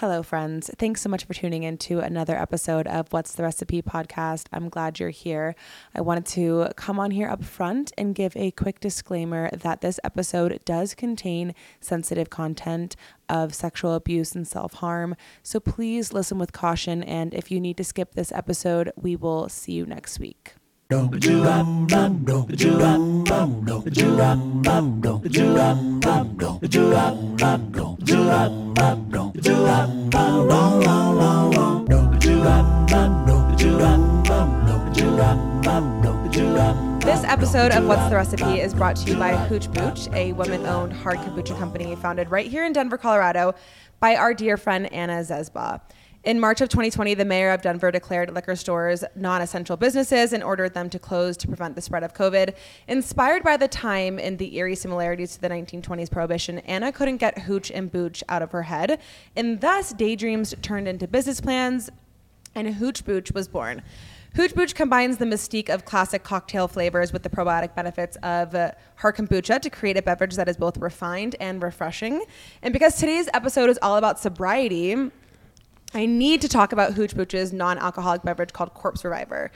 Hello, friends. Thanks so much for tuning in to another episode of What's the Recipe podcast. I'm glad you're here. I wanted to come on here up front and give a quick disclaimer that this episode does contain sensitive content of sexual abuse and self harm. So please listen with caution. And if you need to skip this episode, we will see you next week. This episode of What's the Recipe is brought to you by Hooch Booch, a woman owned hard kombucha company founded right here in Denver, Colorado by our dear friend Anna Zesba. In March of 2020, the mayor of Denver declared liquor stores non essential businesses and ordered them to close to prevent the spread of COVID. Inspired by the time and the eerie similarities to the 1920s prohibition, Anna couldn't get hooch and booch out of her head, and thus daydreams turned into business plans, and Hooch Booch was born. Hooch Booch combines the mystique of classic cocktail flavors with the probiotic benefits of uh, hard kombucha to create a beverage that is both refined and refreshing. And because today's episode is all about sobriety, I need to talk about Hooch Booch's non-alcoholic beverage called Corpse Reviver.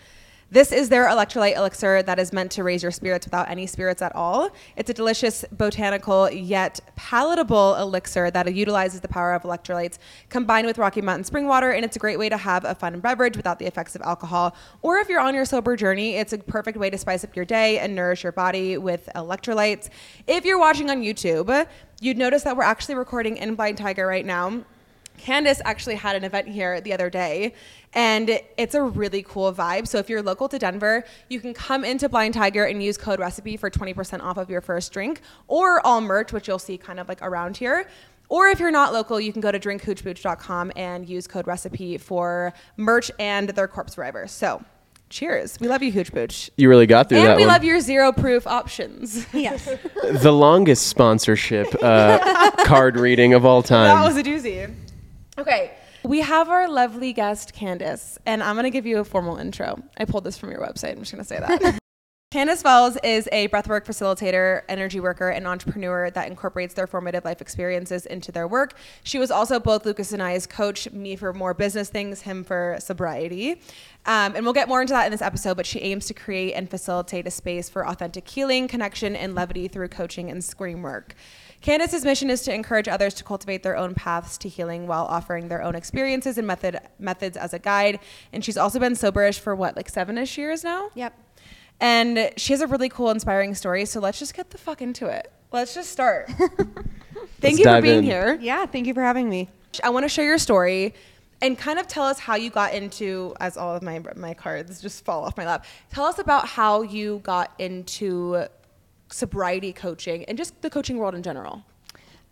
This is their electrolyte elixir that is meant to raise your spirits without any spirits at all. It's a delicious, botanical, yet palatable elixir that utilizes the power of electrolytes combined with Rocky Mountain spring water, and it's a great way to have a fun beverage without the effects of alcohol. Or if you're on your sober journey, it's a perfect way to spice up your day and nourish your body with electrolytes. If you're watching on YouTube, you'd notice that we're actually recording in Blind Tiger right now. Candice actually had an event here the other day, and it's a really cool vibe. So if you're local to Denver, you can come into Blind Tiger and use code recipe for 20% off of your first drink, or all merch, which you'll see kind of like around here. Or if you're not local, you can go to drinkhoochbooch.com and use code recipe for merch and their corpse reviver. So cheers. We love you, Hooch Booch. You really got through And that we one. love your zero proof options. Yes. the longest sponsorship uh, card reading of all time. That was a doozy. Okay. We have our lovely guest, Candice, and I'm going to give you a formal intro. I pulled this from your website. I'm just going to say that. Candice Wells is a breathwork facilitator, energy worker, and entrepreneur that incorporates their formative life experiences into their work. She was also both Lucas and I's coach, me for more business things, him for sobriety. Um, and we'll get more into that in this episode, but she aims to create and facilitate a space for authentic healing, connection, and levity through coaching and Screamwerk. Candice's mission is to encourage others to cultivate their own paths to healing while offering their own experiences and method methods as a guide. And she's also been soberish for what, like seven-ish years now? Yep. And she has a really cool, inspiring story. So let's just get the fuck into it. Let's just start. Thank Let's you for dive being in. here. Yeah. Thank you for having me. I want to share your story and kind of tell us how you got into, as all of my my cards just fall off my lap. Tell us about how you got into sobriety coaching and just the coaching world in general.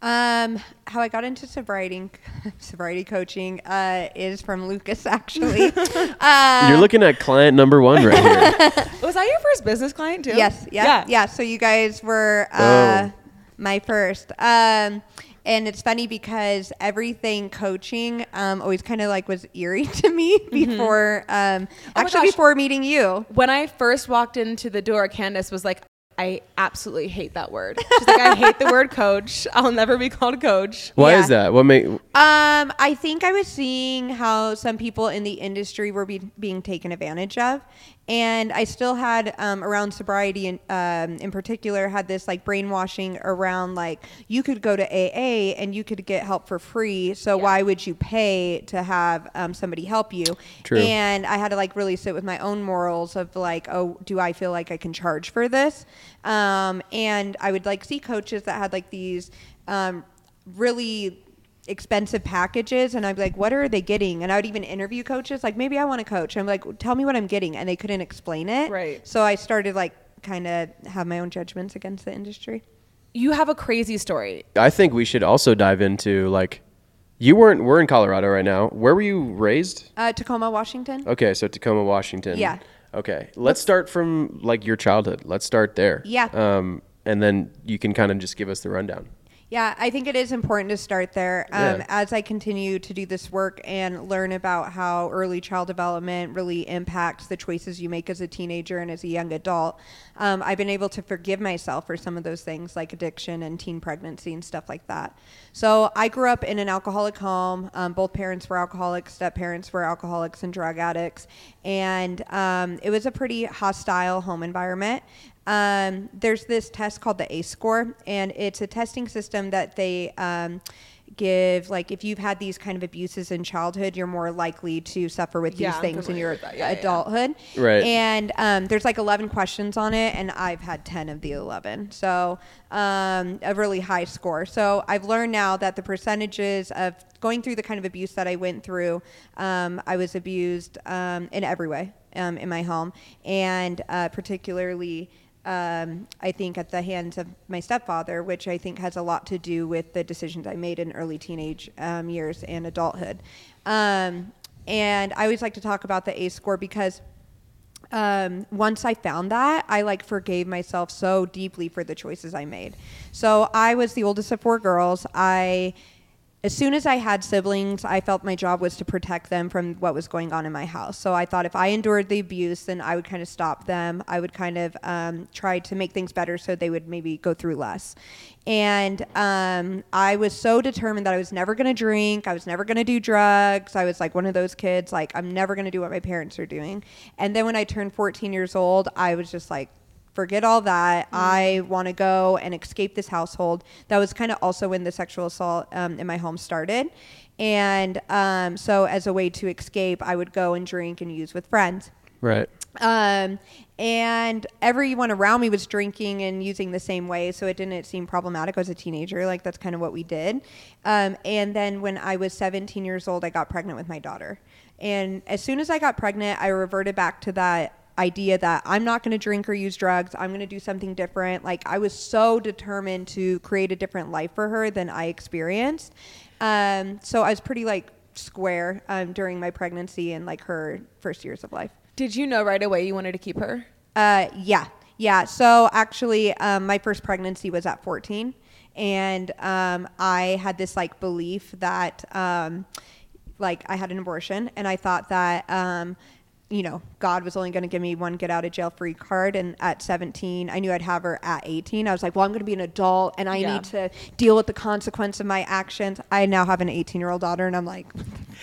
Um, how I got into sobriety, sobriety coaching, uh, is from Lucas actually. uh, You're looking at client number one right here. Was that your first business client too? yes. Yeah. Yeah. So you guys were uh, my first. Um, and it's funny because everything coaching um, always kind of like was eerie to me before, um, Oh my actually gosh. before meeting you. When I first walked into the door, Candice was like, I absolutely hate that word. She's like, I hate the word coach. I'll never be called a coach. Why Yeah. is that? What make? Um, I think I was seeing how some people in the industry were be, being taken advantage of, and I still had um, around sobriety in, um, in particular had this like brainwashing around like you could go to AA and you could get help for free, so Yeah. why would you pay to have um, somebody help you? True. And I had to like really sit with my own morals of like, oh, do I feel like I can charge for this? Um, and I would like see coaches that had like these um, really expensive packages and I'd be like, what are they getting? And I would even interview coaches, like maybe I want to coach. I'm like, tell me what I'm getting. And they couldn't explain it. Right. So I started like kind of have my own judgments against the industry. You have a crazy story. I think we should also dive into like, you weren't. We're in Colorado right now. Where were you raised? Uh, Tacoma, Washington. Okay, so Tacoma, Washington. Yeah. Okay, let's start from like your childhood. Let's start there. Yeah. Um, and then you can kind of just give us the rundown. Yeah, I think it is important to start there. Um, Yeah. As I continue to do this work and learn about how early child development really impacts the choices you make as a teenager and as a young adult, um, I've been able to forgive myself for some of those things like addiction and teen pregnancy and stuff like that. So I grew up in an alcoholic home. Um, both parents were alcoholics, step parents were alcoholics and drug addicts. And um, it was a pretty hostile home environment um, there's this test called the ACE score, and it's a testing system that they um, give. Like, if you've had these kind of abuses in childhood, you're more likely to suffer with Yeah, these I'm things in your. Yeah, yeah, yeah. adulthood. Right. And um, there's like 11 questions on it, and I've had 10 of the 11. So, um, a really high score. So, I've learned now that the percentages of going through the kind of abuse that I went through, um, I was abused um, in every way um, in my home, and uh, particularly. Um, I think at the hands of my stepfather, which I think has a lot to do with the decisions I made in early teenage um, years and adulthood. Um, and I always like to talk about the A score because um, once I found that, I like forgave myself so deeply for the choices I made. So I was the oldest of four girls. I, as soon as I had siblings, I felt my job was to protect them from what was going on in my house. So I thought if I endured the abuse, then I would kind of stop them. I would kind of um, try to make things better so they would maybe go through less. And um, I was so determined that I was never going to drink. I was never going to do drugs. I was like one of those kids, like, I'm never going to do what my parents are doing. And then when I turned 14 years old, I was just like, forget all that. I want to go and escape this household. That was kind of also when the sexual assault um, in my home started. And um, so, as a way to escape, I would go and drink and use with friends. Right. Um, and everyone around me was drinking and using the same way, so it didn't seem problematic. I was a teenager, like that's kind of what we did. Um, and then when I was 17 years old, I got pregnant with my daughter. And as soon as I got pregnant, I reverted back to that idea that I'm not going to drink or use drugs. I'm going to do something different. Like I was so determined to create a different life for her than I experienced. Um, so I was pretty like square um, during my pregnancy and like her first years of life. Did you know right away you wanted to keep her? Uh, yeah, yeah. So actually, um, my first pregnancy was at 14, and um, I had this like belief that, um, like, I had an abortion, and I thought that. You know, God was only going to give me one get out of jail free card. And at 17, I knew I'd have her at 18. I was like, well, I'm going to be an adult and I Yeah. need to deal with the consequence of my actions. I now have an 18 year old daughter, and I'm like,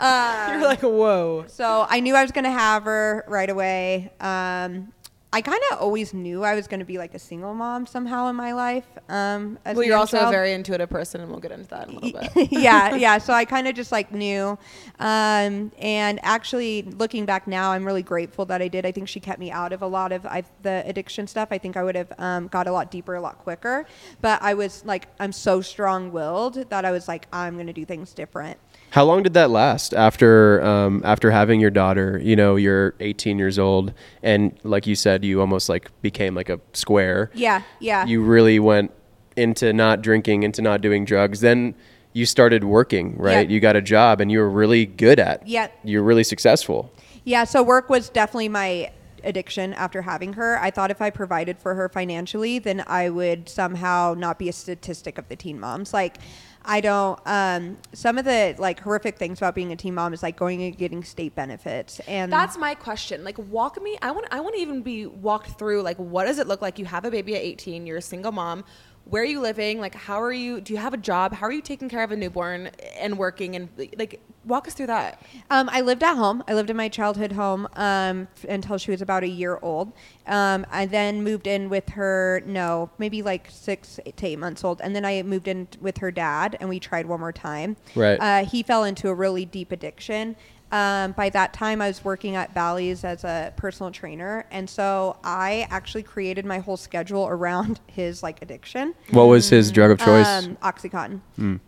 You're like, whoa. So I knew I was going to have her right away. Um, I kind of always knew I was going to be like a single mom somehow in my life. Um, as Well, you're also a very intuitive person, and we'll get into that in a little bit. yeah, yeah. So I kind of just like knew. Um, and actually, looking back now, I'm really grateful that I did. I think she kept me out of a lot of I, the addiction stuff. I think I would have um, got a lot deeper, a lot quicker. But I was like, I'm so strong willed that I was like, I'm going to do things different. How long did that last after um, after having your daughter? You know, you're 18 years old, and like you said, you almost like became like a square. Yeah, yeah. You really went into not drinking, into not doing drugs. Then you started working, right? Yeah. You got a job, and you were really good at. Yeah. You're really successful. Yeah, so work was definitely my addiction after having her. I thought if I provided for her financially, then I would somehow not be a statistic of the teen moms. Like, I don't. Um, some of the like horrific things about being a teen mom is like going and getting state benefits, and That's my question. Like, walk me. I want. I want to even be walked through. Like, what does it look like? You have a baby at 18. You're a single mom. Where are you living? Like, how are you? Do you have a job? How are you taking care of a newborn and working? And like, walk us through that. Um, I lived at home. I lived in my childhood home um, until she was about a year old. Um, I then moved in with her, no, maybe like six to eight months old. And then I moved in with her dad, and we tried one more time. Right. Uh, he fell into a really deep addiction. Um, by that time, I was working at Bally's as a personal trainer, and so I actually created my whole schedule around his like addiction What was his drug of choice? um, Oxycontin.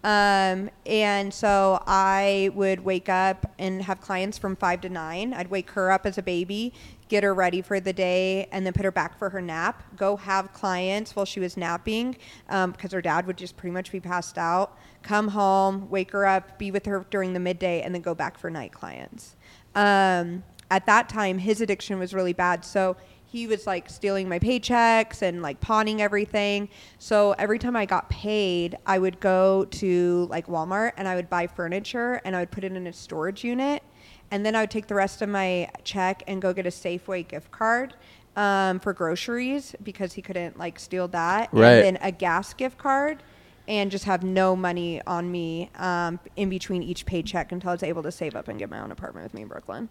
Um, and so I would wake up and have clients from five to nine. I'd wake her up as a baby, get her ready for the day, and then put her back for her nap. Go have clients while she was napping because her dad would just pretty much be passed out. Come home, wake her up, be with her during the midday, and then go back for night clients. Um, at that time, his addiction was really bad. So he was like stealing my paychecks and like pawning everything. So every time I got paid, I would go to like Walmart and I would buy furniture and I would put it in a storage unit. And then I would take the rest of my check and go get a Safeway gift card um, for groceries because he couldn't like steal that. Right. And then a gas gift card and just have no money on me um, in between each paycheck until I was able to save up and get my own apartment with me in Brooklyn.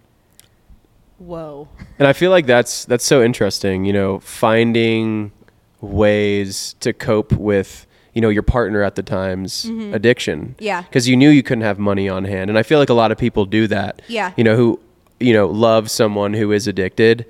Whoa. And I feel like that's that's so interesting, you know, finding ways to cope with, you know, your partner at the time's addiction. Mm-hmm. Yeah. Because you knew you couldn't have money on hand. And I feel like a lot of people do that. Yeah. You know, who you know, love someone who is addicted,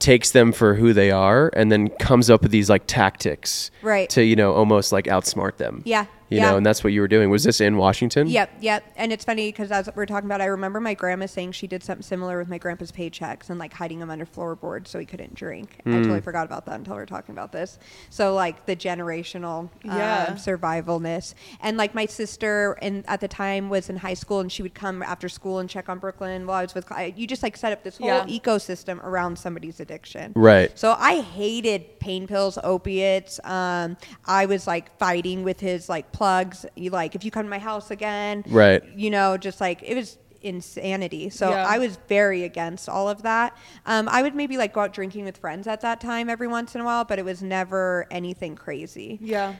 takes them for who they are, and then comes up with these like tactics Right. to, you know, almost like outsmart them. Yeah, You yeah. know, and that's what you were doing. Was this in Washington? Yep, yep. And it's funny because as we're talking about, I remember my grandma saying she did something similar with my grandpa's paychecks and like hiding them under floorboards so he couldn't drink. I totally forgot about that until we were talking about this. So like the generational Yeah. um, survivalness. And like my sister, and at the time was in high school, and she would come after school and check on Brooklyn while I was with. I- You just like set up this whole Yeah. ecosystem around somebody's addiction. Right. So I hated pain pills, opiates. Um, I was like fighting with his like plugs. You like if you come to my house again, Right. You know, just like it was insanity. So Yeah. I was very against all of that. Um, I would maybe like go out drinking with friends at that time every once in a while, but it was never anything crazy. Yeah.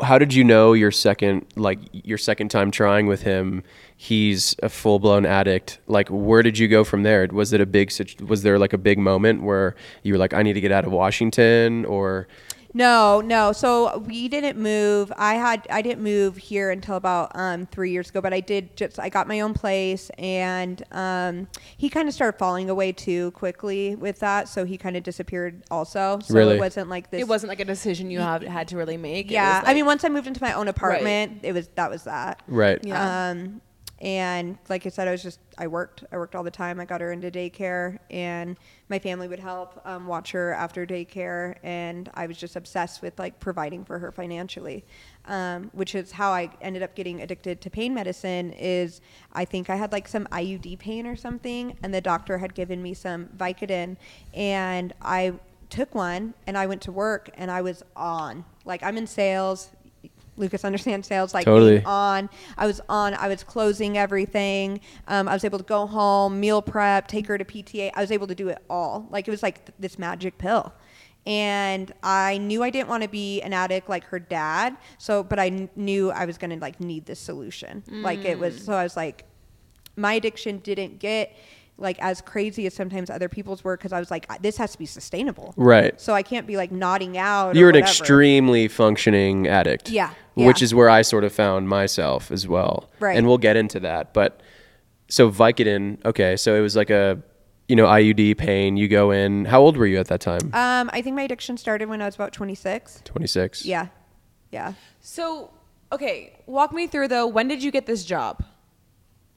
how did you know your second like your second time trying with him he's a full-blown addict like where did you go from there was it a big situ- was there like a big moment where you were like i need to get out of washington or No, no. So we didn't move. I had I didn't move here until about um, three years ago. But I did just I got my own place, and um, he kind of started falling away too quickly with that. So he kind of disappeared also. So Really? it wasn't like this. It wasn't like a decision you have, had to really make. Yeah, was I mean, once I moved into my own apartment, it was that was that. right Yeah. Um, and like I said, I was just I worked. I worked all the time. I got her into daycare, and my family would help um, watch her after daycare, and I was just obsessed with like providing for her financially, um, which is how I ended up getting addicted to pain medicine. Is I think I had like some IUD pain or something, and the doctor had given me some Vicodin, and I took one, and I went to work, and I was on. Like I'm in sales. Lucas understands sales like Totally. being on. I was on. I was closing everything. Um, I was able to go home, meal prep, take her to PTA. I was able to do it all. Like it was like th- this magic pill. And I knew I didn't want to be an addict like her dad. So, but I kn- knew I was gonna like need this solution. Like it was. So I was like, my addiction didn't get like as crazy as sometimes other people's were because I was like, this has to be sustainable. right So I can't be like nodding out. you're an whatever. extremely functioning addict Yeah, which yeah. is where i sort of found myself as well Right. and we'll get into that but so vicodin okay so it was like a you know iud pain you go in how old were you at that time Um, I think my addiction started when I was about 26. 26 Yeah. Yeah. So, okay, walk me through though. When did you get this job?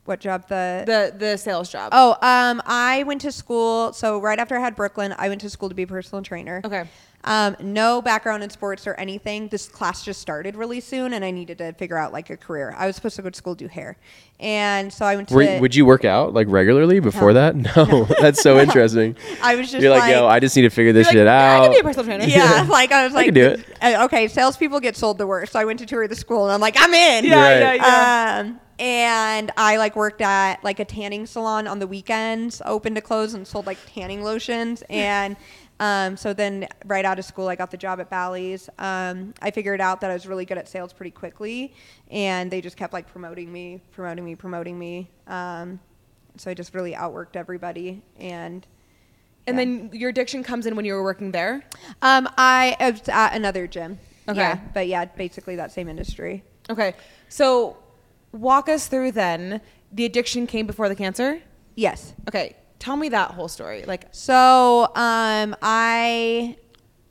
What job? The, The the sales job. Oh, um, I went to school. So right after I had Brooklyn, I went to school to be a personal trainer. Okay. Um, no background in sports or anything. This class just started really soon, and I needed to figure out like a career. I was supposed to go to school to do hair, and so I went to. Were, would you work out like regularly before that? No, that's so interesting. I was just You're like, like- yo, I just need to figure this like, shit "Yeah, out. I can be a personal trainer. yeah, like I was like, I could do it. uh, okay, salespeople get sold the worst. So I went to tour the school, and I'm like, I'm in. Yeah, Right. yeah, yeah. Um, and I like worked at like a tanning salon on the weekends, open to close, and sold like tanning lotions. And um, so then, right out of school, I got the job at Bally's. Um, I figured out that I was really good at sales pretty quickly, and they just kept like promoting me, promoting me, promoting me. Um, so I just really outworked everybody, and and yeah. then your addiction comes in when you were working there. um, I, I was at another gym. Okay. Yeah, but yeah, basically that same industry. Okay. So, walk us through then. The addiction came before the cancer. Yes. Okay. Tell me that whole story. Like, So um, I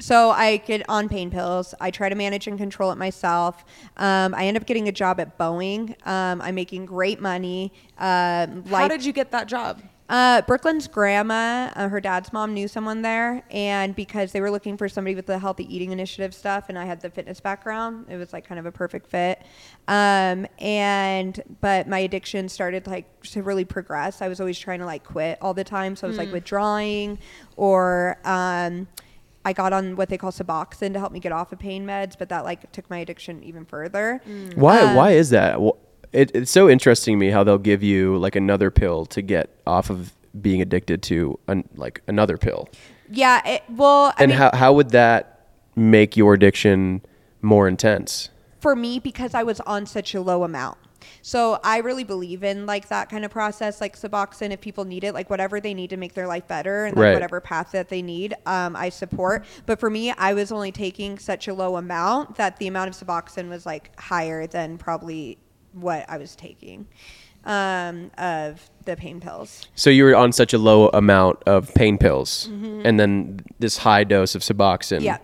so I get on pain pills. I try to manage and control it myself. Um, I end up getting a job at Boeing. Um, I'm making great money. Um, how did you get that job? Uh, Brooklyn's grandma, uh, her dad's mom knew someone there, and because they were looking for somebody with the healthy eating initiative stuff, and I had the fitness background, it was like kind of a perfect fit. Um, and but my addiction started like to really progress. I was always trying to like quit all the time, so I was like withdrawing, or um, I got on what they call Suboxone to help me get off of pain meds, but that like took my addiction even further. Why? Um, why is that? Wh- It, it's so interesting to me how they'll give you like another pill to get off of being addicted to an, like another pill. Yeah, it, well, I and mean, how how would that make your addiction more intense? for me because I was on such a low amount. So I really believe in like that kind of process, like Suboxone. If people need it, like whatever they need to make their life better, and like Right. whatever path that they need, um, I support. But for me, I was only taking such a low amount that the amount of Suboxone was like higher than probably what I was taking um, of the pain pills. So you were on such a low amount of pain pills, and then this high dose of Suboxone. Mm-hmm. Yeah.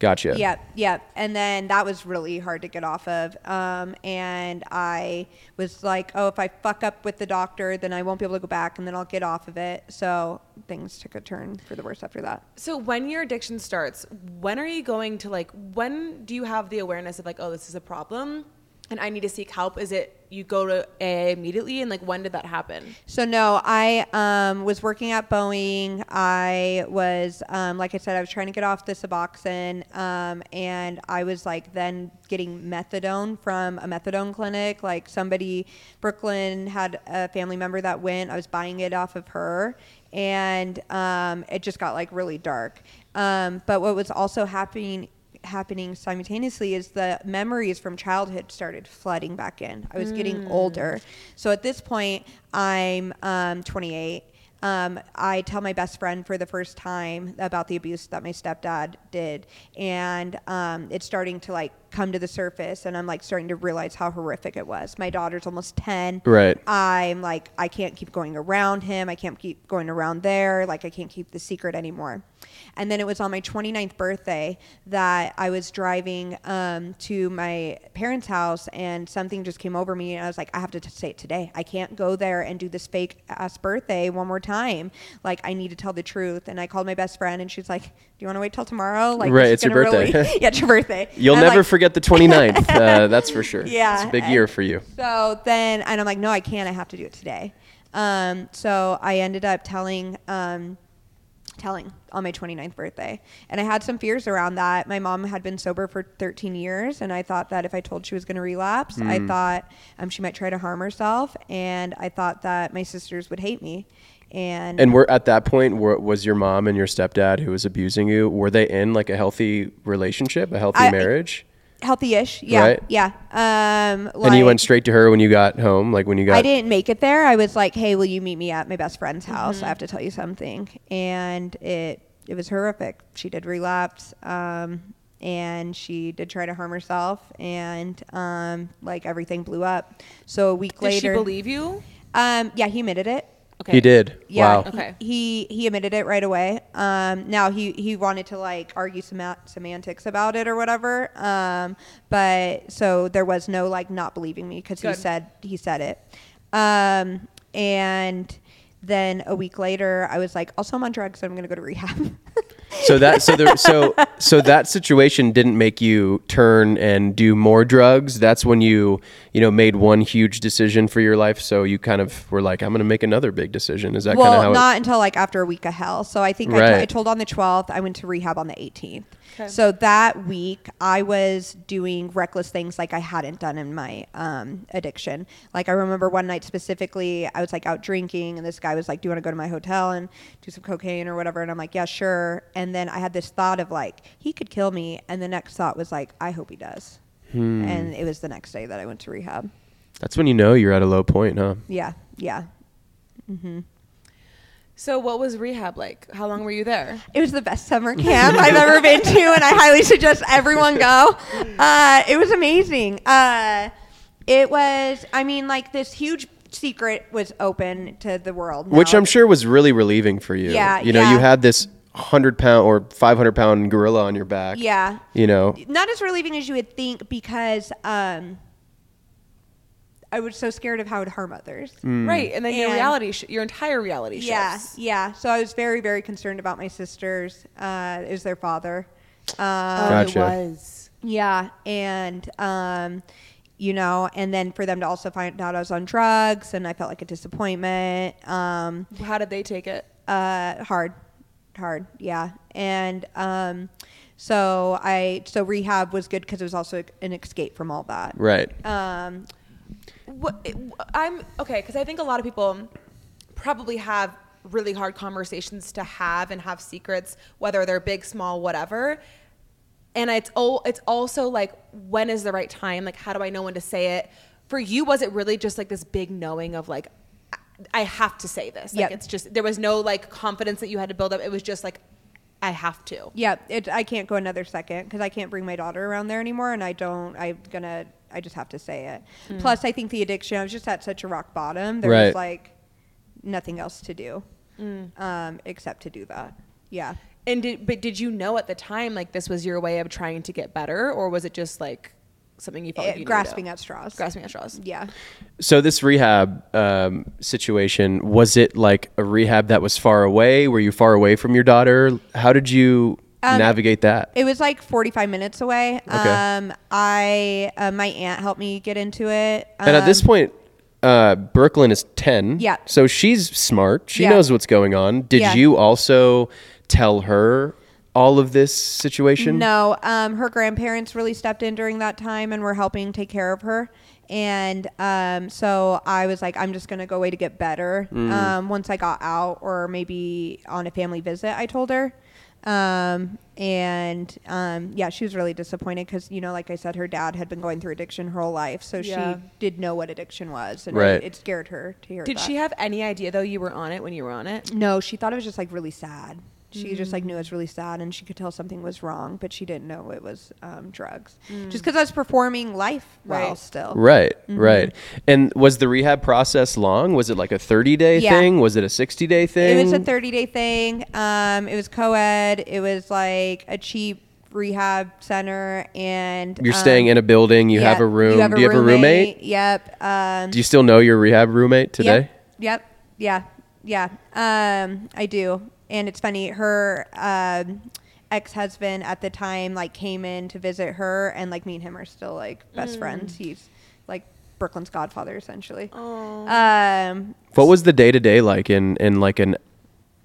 Gotcha. Yep, yep. And then that was really hard to get off of. Um, and I was like, oh, if I fuck up with the doctor, then I won't be able to go back and then I'll get off of it. So things took a turn for the worse after that. So when your addiction starts, when are you going to like when do you have the awareness of like, oh, this is a problem and I need to seek help? Is it you go to AA immediately and like when did that happen? So no, I um, was working at Boeing. I was, um, like I said, I was trying to get off the Suboxone, um, and I was like then getting methadone from a methadone clinic. Like somebody, Brooklyn had a family member that went. I was buying it off of her, and um, it just got like really dark. Um, but what was also happening happening simultaneously is the memories from childhood started flooding back in. I was getting older. So at this point, I'm um, 28. Um, I tell my best friend for the first time about the abuse that my stepdad did, and um, it's starting to like come to the surface, and I'm like starting to realize how horrific it was. My daughter's almost 10. Right. I'm like, I can't keep going around him. I can't keep going around there. Like, I can't keep the secret anymore. And then it was on my 29th birthday that I was driving um, to my parents' house, and something just came over me, and I was like, I have to t- say it today. I can't go there and do this fake ass birthday one more time. Like, I need to tell the truth. And I called my best friend, and she's like, Do you want to wait till tomorrow? Like, Right, it's your birthday. Really- yeah, it's your birthday. You'll never like, forget the 29th. uh, that's for sure. Yeah, It's a big year for you. So then, and I'm like, no, I can't. I have to do it today. Um, so I ended up telling, um, telling on my 29th birthday. And I had some fears around that. My mom had been sober for 13 years, and I thought that if I told she was going to relapse, I Hmm. thought um, she might try to harm herself, and I thought that my sisters would hate me. And, And we're at that point. Were, was your mom and your stepdad who was abusing you? Were they in like a healthy relationship, a healthy I- marriage? Healthy-ish, yeah, Right. yeah. Um, and you went straight to her when you got home, like when you got. I didn't make it there. I was like, "Hey, will you meet me at my best friend's house? I have to tell you something." And it it was horrific. She did relapse, um, and she did try to harm herself, and um, like everything blew up. So a week later Did she believe you? um, yeah, he admitted it. Okay. He did. Yeah, Wow. he- Okay. He, he admitted it right away. Um, now he he wanted to like argue sema- semantics about it or whatever. Um, but so there was no like not believing me because he Good. said he said it. Um, and then a week later, I was like, also I'm on drugs, so I'm gonna go to rehab. So that so there so so that situation didn't make you turn and do more drugs. That's when you you know made one huge decision for your life. So you kind of were like, I'm going to make another big decision. Is that kind of well, how? not until like after a week of hell. So I think Right. to- I told on the 12th. I went to rehab on the 18th. Okay. So that week, I was doing reckless things like I hadn't done in my um, addiction. Like I remember one night specifically, I was like out drinking, and this guy was like, "Do you want to go to my hotel and do some cocaine or whatever?" And I'm like, "Yeah, sure." And then I had this thought of like, he could kill me, and the next thought was like, "I hope he does." Hmm. And it was the next day that I went to rehab. That's when you know you're at a low point, huh? Yeah, yeah. So what was rehab like? How long were you there? It was the best summer camp I've ever been to, and I highly suggest everyone go. Uh, it was amazing. Uh, it was, I mean, like this huge secret was open to the world. Which. I'm sure was really relieving for you. Yeah, You know, you had this hundred pound or five hundred pound gorilla on your back. Yeah. You know. Not as relieving as you would think because um, I was so scared of how it would harm others. Right, and then your reality, sh- your entire reality Yeah, shifts. yeah. So I was very, very concerned about my sisters. Uh, it was their father. Um, Oh, Gotcha. it was. Yeah, and um, you know, and then for them to also find out I was on drugs, and I felt like a disappointment. Um, How did they take it? uh, hard, hard, yeah. And um, so I, so rehab was good because it was also an escape from all that. Right. Um, What I'm okay because I think a lot of people probably have really hard conversations to have and have secrets, whether they're big, small, whatever. And it's all it's also like when is the right time? Like how do I know when to say it? For you, was it really just like this big knowing of like I- I have to say this? Like Yep. it's just there was no like confidence that you had to build up. It was just like I have to. yeah, it, I can't go another second because I can't bring my daughter around there anymore, and I don't. I'm gonna. I just have to say it. Mm. Plus, I think the addiction. I was just at such a rock bottom. There Right. was like nothing else to do Mm. um, except to do that. Yeah. And did but did you know at the time like this was your way of trying to get better, or was it just like something you felt like Eh, you grasping at straws. grasping at straws? Yeah. So this rehab um, situation was it like a rehab that was far away? Were you far away from your daughter? How did you Um, navigate that? It was like 45 minutes away. Okay. Um, I uh, my aunt helped me get into it. and at this Um, point, uh, Brooklyn is ten. Yeah. So she's smart. She Yeah. knows what's going on. Did Yeah. you also tell her all of this situation? No, um, her grandparents really stepped in during that time and were helping take care of her. And um, so I was like, I'm just going to go away to get better. Um, once I got out, or maybe on a family visit, I told her. Um, and um, yeah, she was really disappointed because, you know, like I said, her dad had been going through addiction her whole life. So Yeah. she did know what addiction was. And Right. it, it scared her to hear Did that. she have any idea though you were on it when you were on it? No, she thought it was just like really sad. She just like Mm. knew it was really sad, and she could tell something was wrong, but she didn't know it was um, drugs. Mm. Just because I was performing life well Right. still. Right, right. And was the rehab process long? Was it like a 30 day Yeah. thing? Was it a 60 day thing? It was a 30 day thing. Um, it was co ed. It was like a cheap rehab center, and You're um, staying in a building, you yeah, have a room. You have a Do you have a roommate? Yep. Um, Do you still know your rehab roommate today? Yep. Yep. Yeah. Yeah. Um, I do. And it's funny. Her um, ex-husband at the time like came in to visit her, and like me and him are still like best friends. He's like Brooklyn's godfather essentially. Um, What was the day to day like in, in like an,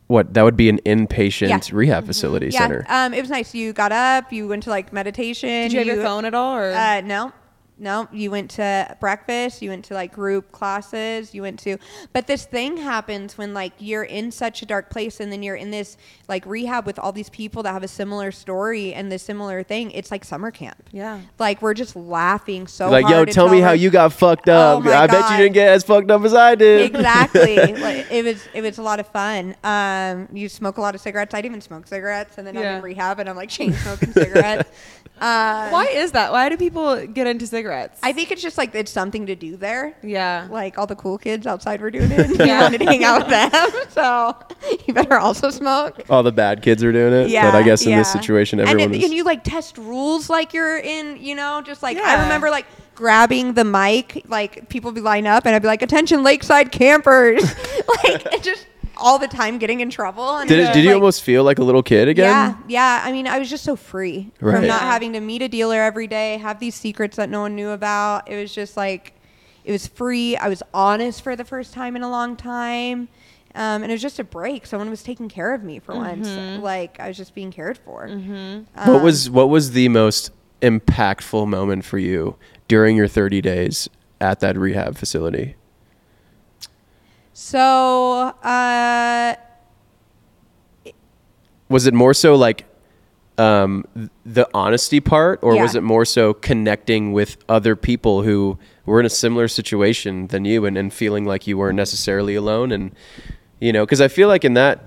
what, that would be an inpatient Yeah. rehab facility yeah. center? Um, it was nice. You got up. You went to like meditation. Did you have your phone at all, or Uh, no, no. You went to breakfast. You went to like group classes. You went to, but this thing happens when like you're in such a dark place, and then you're in this like rehab with all these people that have a similar story and this similar thing. It's like summer camp. Yeah. Like we're just laughing so like, hard. yo, tell me how you got fucked Oh up. my I bet you didn't get as fucked up as I did. exactly. like, it was it was a lot of fun. Um, you smoke a lot of cigarettes. I'd even smoke cigarettes, and then I'm in rehab, and I'm like chain smoking cigarettes. Um, why is that? Why do people get into cigarettes? I think it's just like it's something to do there. yeah. Like all the cool kids outside were doing it. and You wanted to hang out with them, so you better also smoke. All the bad kids are doing it. Yeah. but I guess in this yeah. situation, and, everyone it- is. and you like test rules like you're in, you know, just like I remember like grabbing the mic, like people be line up, and I'd be like, "Attention, Lakeside campers!" like it just all the time getting in trouble. And did, it it, was did you like- almost feel like a little kid again? Yeah, yeah. I mean, I was just so free Right. from not having to meet a dealer every day, have these secrets that no one knew about. It was just like, it was free. I was honest for the first time in a long time. Um, and it was just a break. Someone was taking care of me for once. Like I was just being cared for. Um, What was what was the most impactful moment for you during your 30 days at that rehab facility? So, uh, Was it more so like um, the honesty part, or Yeah. was it more so connecting with other people who were in a similar situation than you and, and feeling like you weren't necessarily alone? And you know, because I feel like in that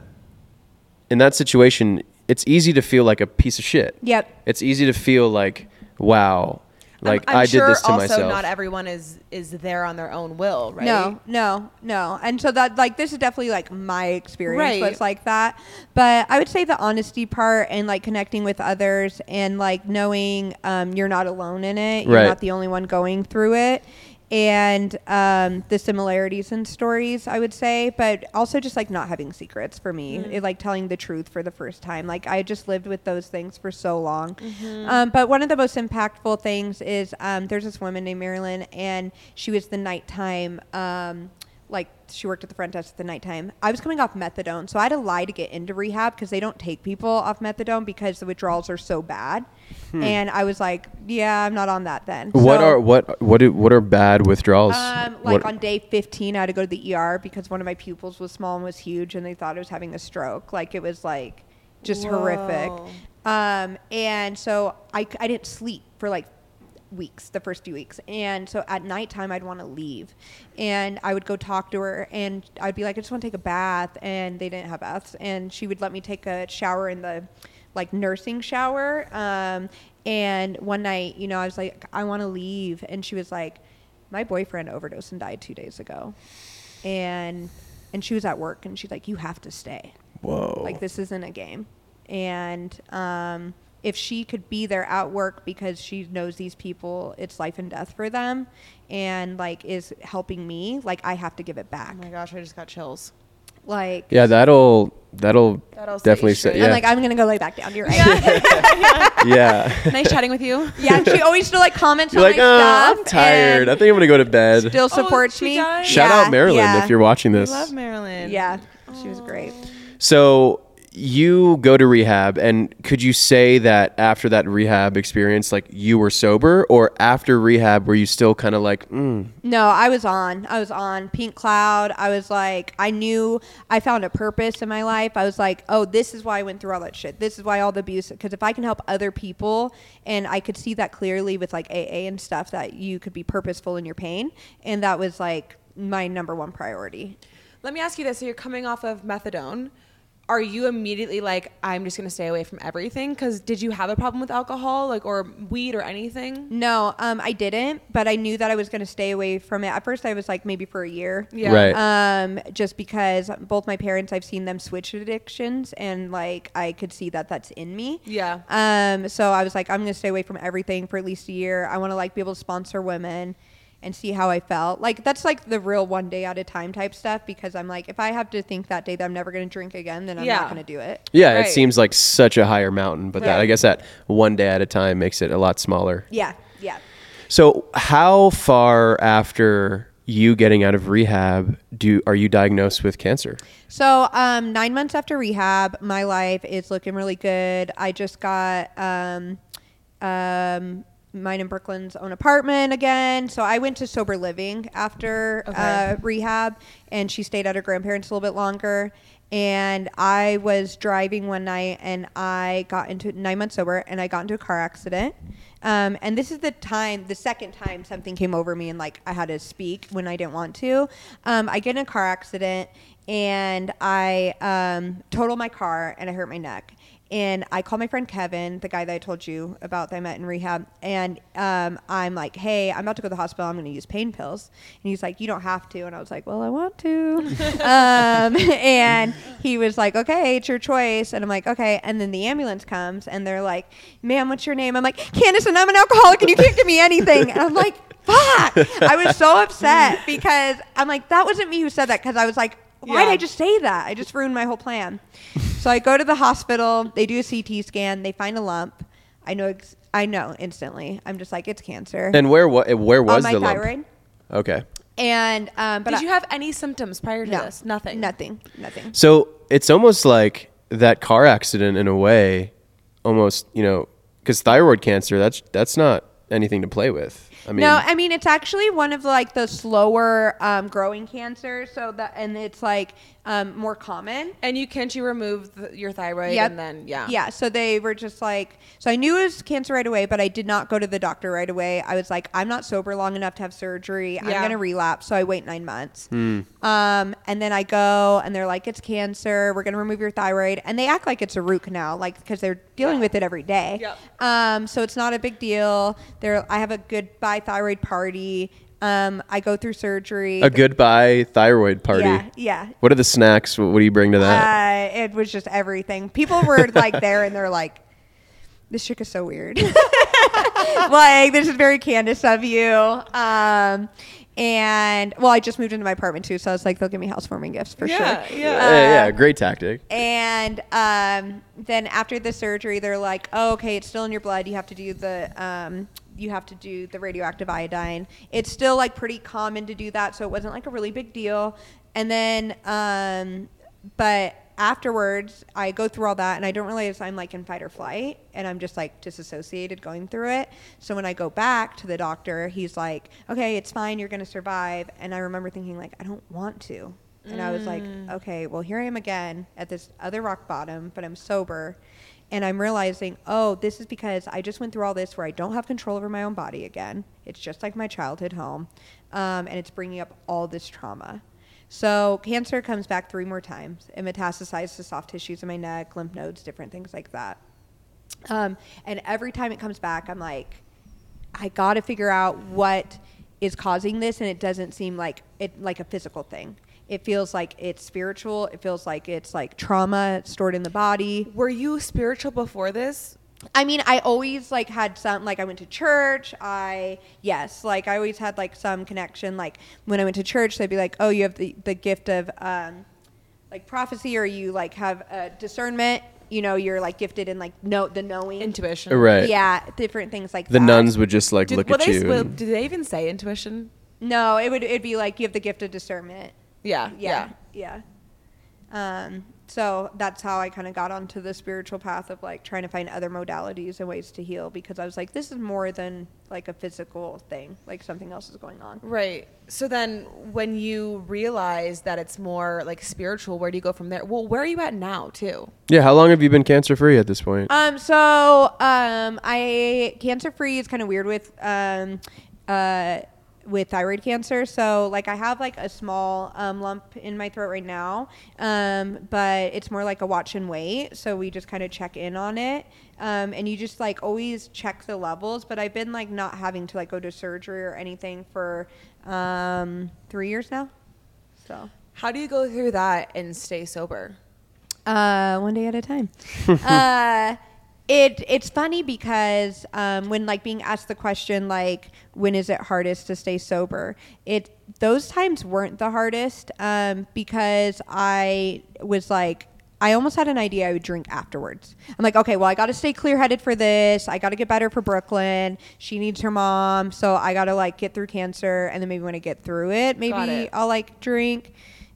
in that situation, it's easy to feel like a piece of shit. yep. It's easy to feel like, wow, like I'm, I'm I sure this to also myself. not everyone is is there on their own will, right? No, no, no. And so that like this is definitely like my experience Right. was like that. But I would say the honesty part and like connecting with others and like knowing um, you're not alone in it. You're Right. not the only one going through it. And um, the similarities in stories, I would say, but also just like not having secrets for me, it, like telling the truth for the first time. Like I just lived with those things for so long. Um, but one of the most impactful things is um, there's this woman named Marilyn, and she was the nighttime. Like she worked at the front desk at the nighttime. I was coming off methadone, so I had to lie to get into rehab because they don't take people off methadone because the withdrawals are so bad. And I was like, "Yeah, I'm not on that then." Hmm. What So- are what what do, what are bad withdrawals? um, like What- on day 15, I had to go to the ER because one of my pupils was small and was huge, and they thought I was having a stroke. Like it was like just horrific. Um, and so I, I didn't sleep for like weeks, the first few weeks. And so at nighttime, I'd want to leave. And I would go talk to her, and I'd be like, I just want to take a bath. And they didn't have baths. And she would let me take a shower in the like nursing shower. Um, and one night, you know, I was like, I want to leave. And she was like, my boyfriend overdosed and died two days ago. And and she was at work, and she's like, you have to stay. Whoa. Like this isn't a game. And um, if she could be there at work because she knows these people, it's life and death for them, and like is helping me, like I have to give it back. Oh my gosh, I just got chills. Like yeah, that'll that'll, That'll you definitely say yeah I'm like I'm gonna go lay back down. You're right. yeah. nice chatting with you. yeah, she always still like comments You're on like, my oh, stuff. I'm tired. I think I'm gonna go to bed. still oh, supports she me. does? Shout Yeah, out Marilyn yeah. if you're watching I this. love Marilyn. Yeah, she was great. So you go to rehab, and could you say that after that rehab experience, like you were sober, or after rehab, were you still kind of like, mm, No, I was on. I was on Pink Cloud. I was like, I knew I found a purpose in my life. I was like, oh, this is why I went through all that shit. This is why all the abuse. Because if I can help other people, and I could see that clearly with like AA and stuff, that you could be purposeful in your pain, and that was like my number one priority. Let me ask you this: So you're coming off of methadone. Are you immediately like, I'm just gonna stay away from everything? Because did you have a problem with alcohol, like, or weed, or anything? No, um, I didn't, but I knew that I was going to stay away from it. At first, I was like maybe for a year. Yeah. Right. Um, just because both my parents, I've seen them switch addictions, and like I could see that that's in me. Yeah. Um, so I was like, I'm gonna stay away from everything for at least a year. I want to like be able to sponsor women and see how I felt. Like that's like the real one day at a time type stuff because I'm like, if I have to think that day that I'm never gonna drink again, then I'm Yeah. not gonna do it. yeah, Right. it seems like such a higher mountain, but that I guess that one day at a time makes it a lot smaller. Yeah, yeah. So, how far after you getting out of rehab do are you diagnosed with cancer? So, um, nine months after rehab, my life is looking really good. I just got um, um, mine in Brooklyn's own apartment again. So I went to sober living after Okay. uh, rehab, and she stayed at her grandparents a little bit longer. And I was driving one night, and I got into nine months sober, and I got into a car accident. Um, and this is the time, the second time something came over me, and like I had to speak when I didn't want to. Um, I get in a car accident, and I um, total my car, and I hurt my neck. And I called my friend Kevin, the guy that I told you about that I met in rehab. And um, I'm like, hey, I'm about to go to the hospital. I'm going to use pain pills. And he's like, you don't have to. And I was like, well, I want to. um, and he was like, okay, it's your choice. And I'm like, okay. And then the ambulance comes and they're like, ma'am, what's your name? I'm like, Candice, and I'm an alcoholic and you can't give me anything. And I'm like, fuck. I was so upset because I'm like, that wasn't me who said that. Because I was like, why did I just say that? I just ruined my whole plan. so I go to the hospital. They do a CT scan. They find a lump. I know. Ex- I know instantly. I'm just like, it's cancer And where what where was on my the lump? thyroid. Okay. And um, but Did I- you have any symptoms prior to no, this? Nothing. Nothing. Nothing. So it's almost like that car accident in a way, almost you know, because thyroid cancer that's that's not anything to play with. I mean, no, I mean it's actually one of like the slower um, growing cancers. So that and it's like um, more common. And you can't you remove the, your thyroid Yep. and then yeah. Yeah. So they were just like, so I knew it was cancer right away, but I did not go to the doctor right away. I was like, I'm not sober long enough to have surgery. I'm going to relapse. So I wait nine months. Um, and then I go and they're like, it's cancer. We're going to remove your thyroid. And they act like it's a root canal, like, because they're dealing with it every day. Yep. Um, so it's not a big deal. There, I have a goodbye thyroid party. Um, I go through surgery. a goodbye thyroid party. Yeah. Yeah. What are the snacks? What, what do you bring to that? Uh, it was just everything. People were like there and they're like, this chick is so weird. like, this is very Candice of you. Um, and well, I just moved into my apartment too, so I was like, they'll give me housewarming gifts for Yeah, sure. yeah. Uh, yeah, great tactic. And um, then after the surgery, they're like, oh, okay, it's still in your blood. You have to do the um, you have to do the radioactive iodine. It's still like pretty common to do that, so it wasn't like a really big deal. And then, um, but afterwards, I go through all that, and I don't realize I'm like in fight or flight, and I'm just like disassociated going through it. So when I go back to the doctor, he's like, okay, it's fine, you're gonna survive. And I remember thinking like, I don't want to. And I was like, okay, well, here I am again at this other rock bottom, but I'm sober. And I'm realizing, oh, this is because I just went through all this where I don't have control over my own body again. It's just like my childhood home. Um, and it's bringing up all this trauma. So cancer comes back three more times. It metastasizes to soft tissues in my neck, lymph nodes, different things like that. Um, and every time it comes back, I'm like, I got to figure out what is causing this, and it doesn't seem like it like a physical thing. It feels like it's spiritual. It feels like it's like trauma stored in the body. Were you spiritual before this? I mean, I always like had some like I went to church. I yes, like I always had like some connection. Like when I went to church, they'd be like, "Oh, you have the the gift of um, like prophecy, or you like have uh, discernment. You know, you're like gifted in like know the knowing, Intuition. Right. yeah, different things like The that. nuns would just like Did, look will at they, you. will- and- do they even say intuition? No, it would it'd be like you have the gift of discernment. Yeah. Yeah, yeah. Um, so that's how I kind of got onto the spiritual path of like trying to find other modalities and ways to heal because I was like, this is more than like a physical thing, like something else is going on. Right. So then when you realize that it's more like spiritual, where do you go from there? Well, where are you at now, too? yeah, how long have you been cancer free at this point? Um, so um, I cancer free is kind of weird with um, uh, with thyroid cancer. So like I have like a small um, lump in my throat right now, um, but it's more like a watch and wait. So we just kind of check in on it, um, and you just like always check the levels. But I've been like not having to like go to surgery or anything for um, three years now. So. How do you go through that and stay sober? Uh, one day at a time. uh, it it's funny because um, when like being asked the question like when is it hardest to stay sober, it those times weren't the hardest um, because I was like. I almost had an idea I would drink afterwards. I'm like, okay, well, I got to stay clear headed for this. I got to get better for Brooklyn. She needs her mom. So I got to like get through cancer. And then maybe when I get through it, maybe it. I'll like drink.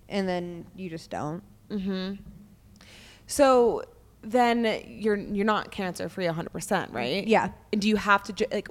And then you just don't. So then you're you're not cancer free 100%, right? Yeah. And do you have to ju- like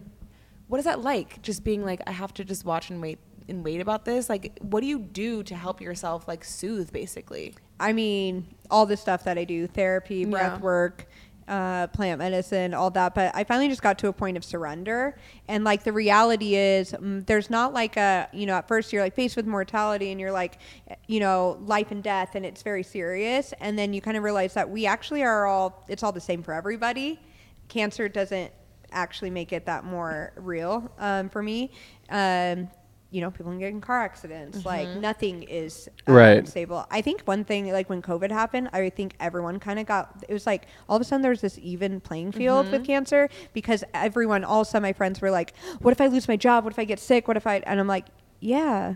what is that like? Just being like I have to just watch and wait and wait about this? Like what do you do to help yourself like soothe basically? I mean, all the stuff that I do therapy, breath Yeah. work, uh, plant medicine, all that. But I finally just got to a point of surrender. And like the reality is, mm, there's not like a, you know, at first you're like faced with mortality and you're like, you know, life and death and it's very serious. And then you kind of realize that we actually are all, it's all the same for everybody. Cancer doesn't actually make it that more real um, for me. Um, you know, people can get in car accidents. Like nothing is um, Right. stable. I think one thing, like when COVID happened, I think everyone kind of got. It was like all of a sudden there was this even playing field with cancer because everyone, all of a sudden, my friends were like, "What if I lose my job? What if I get sick? What if I?" And I'm like, "Yeah,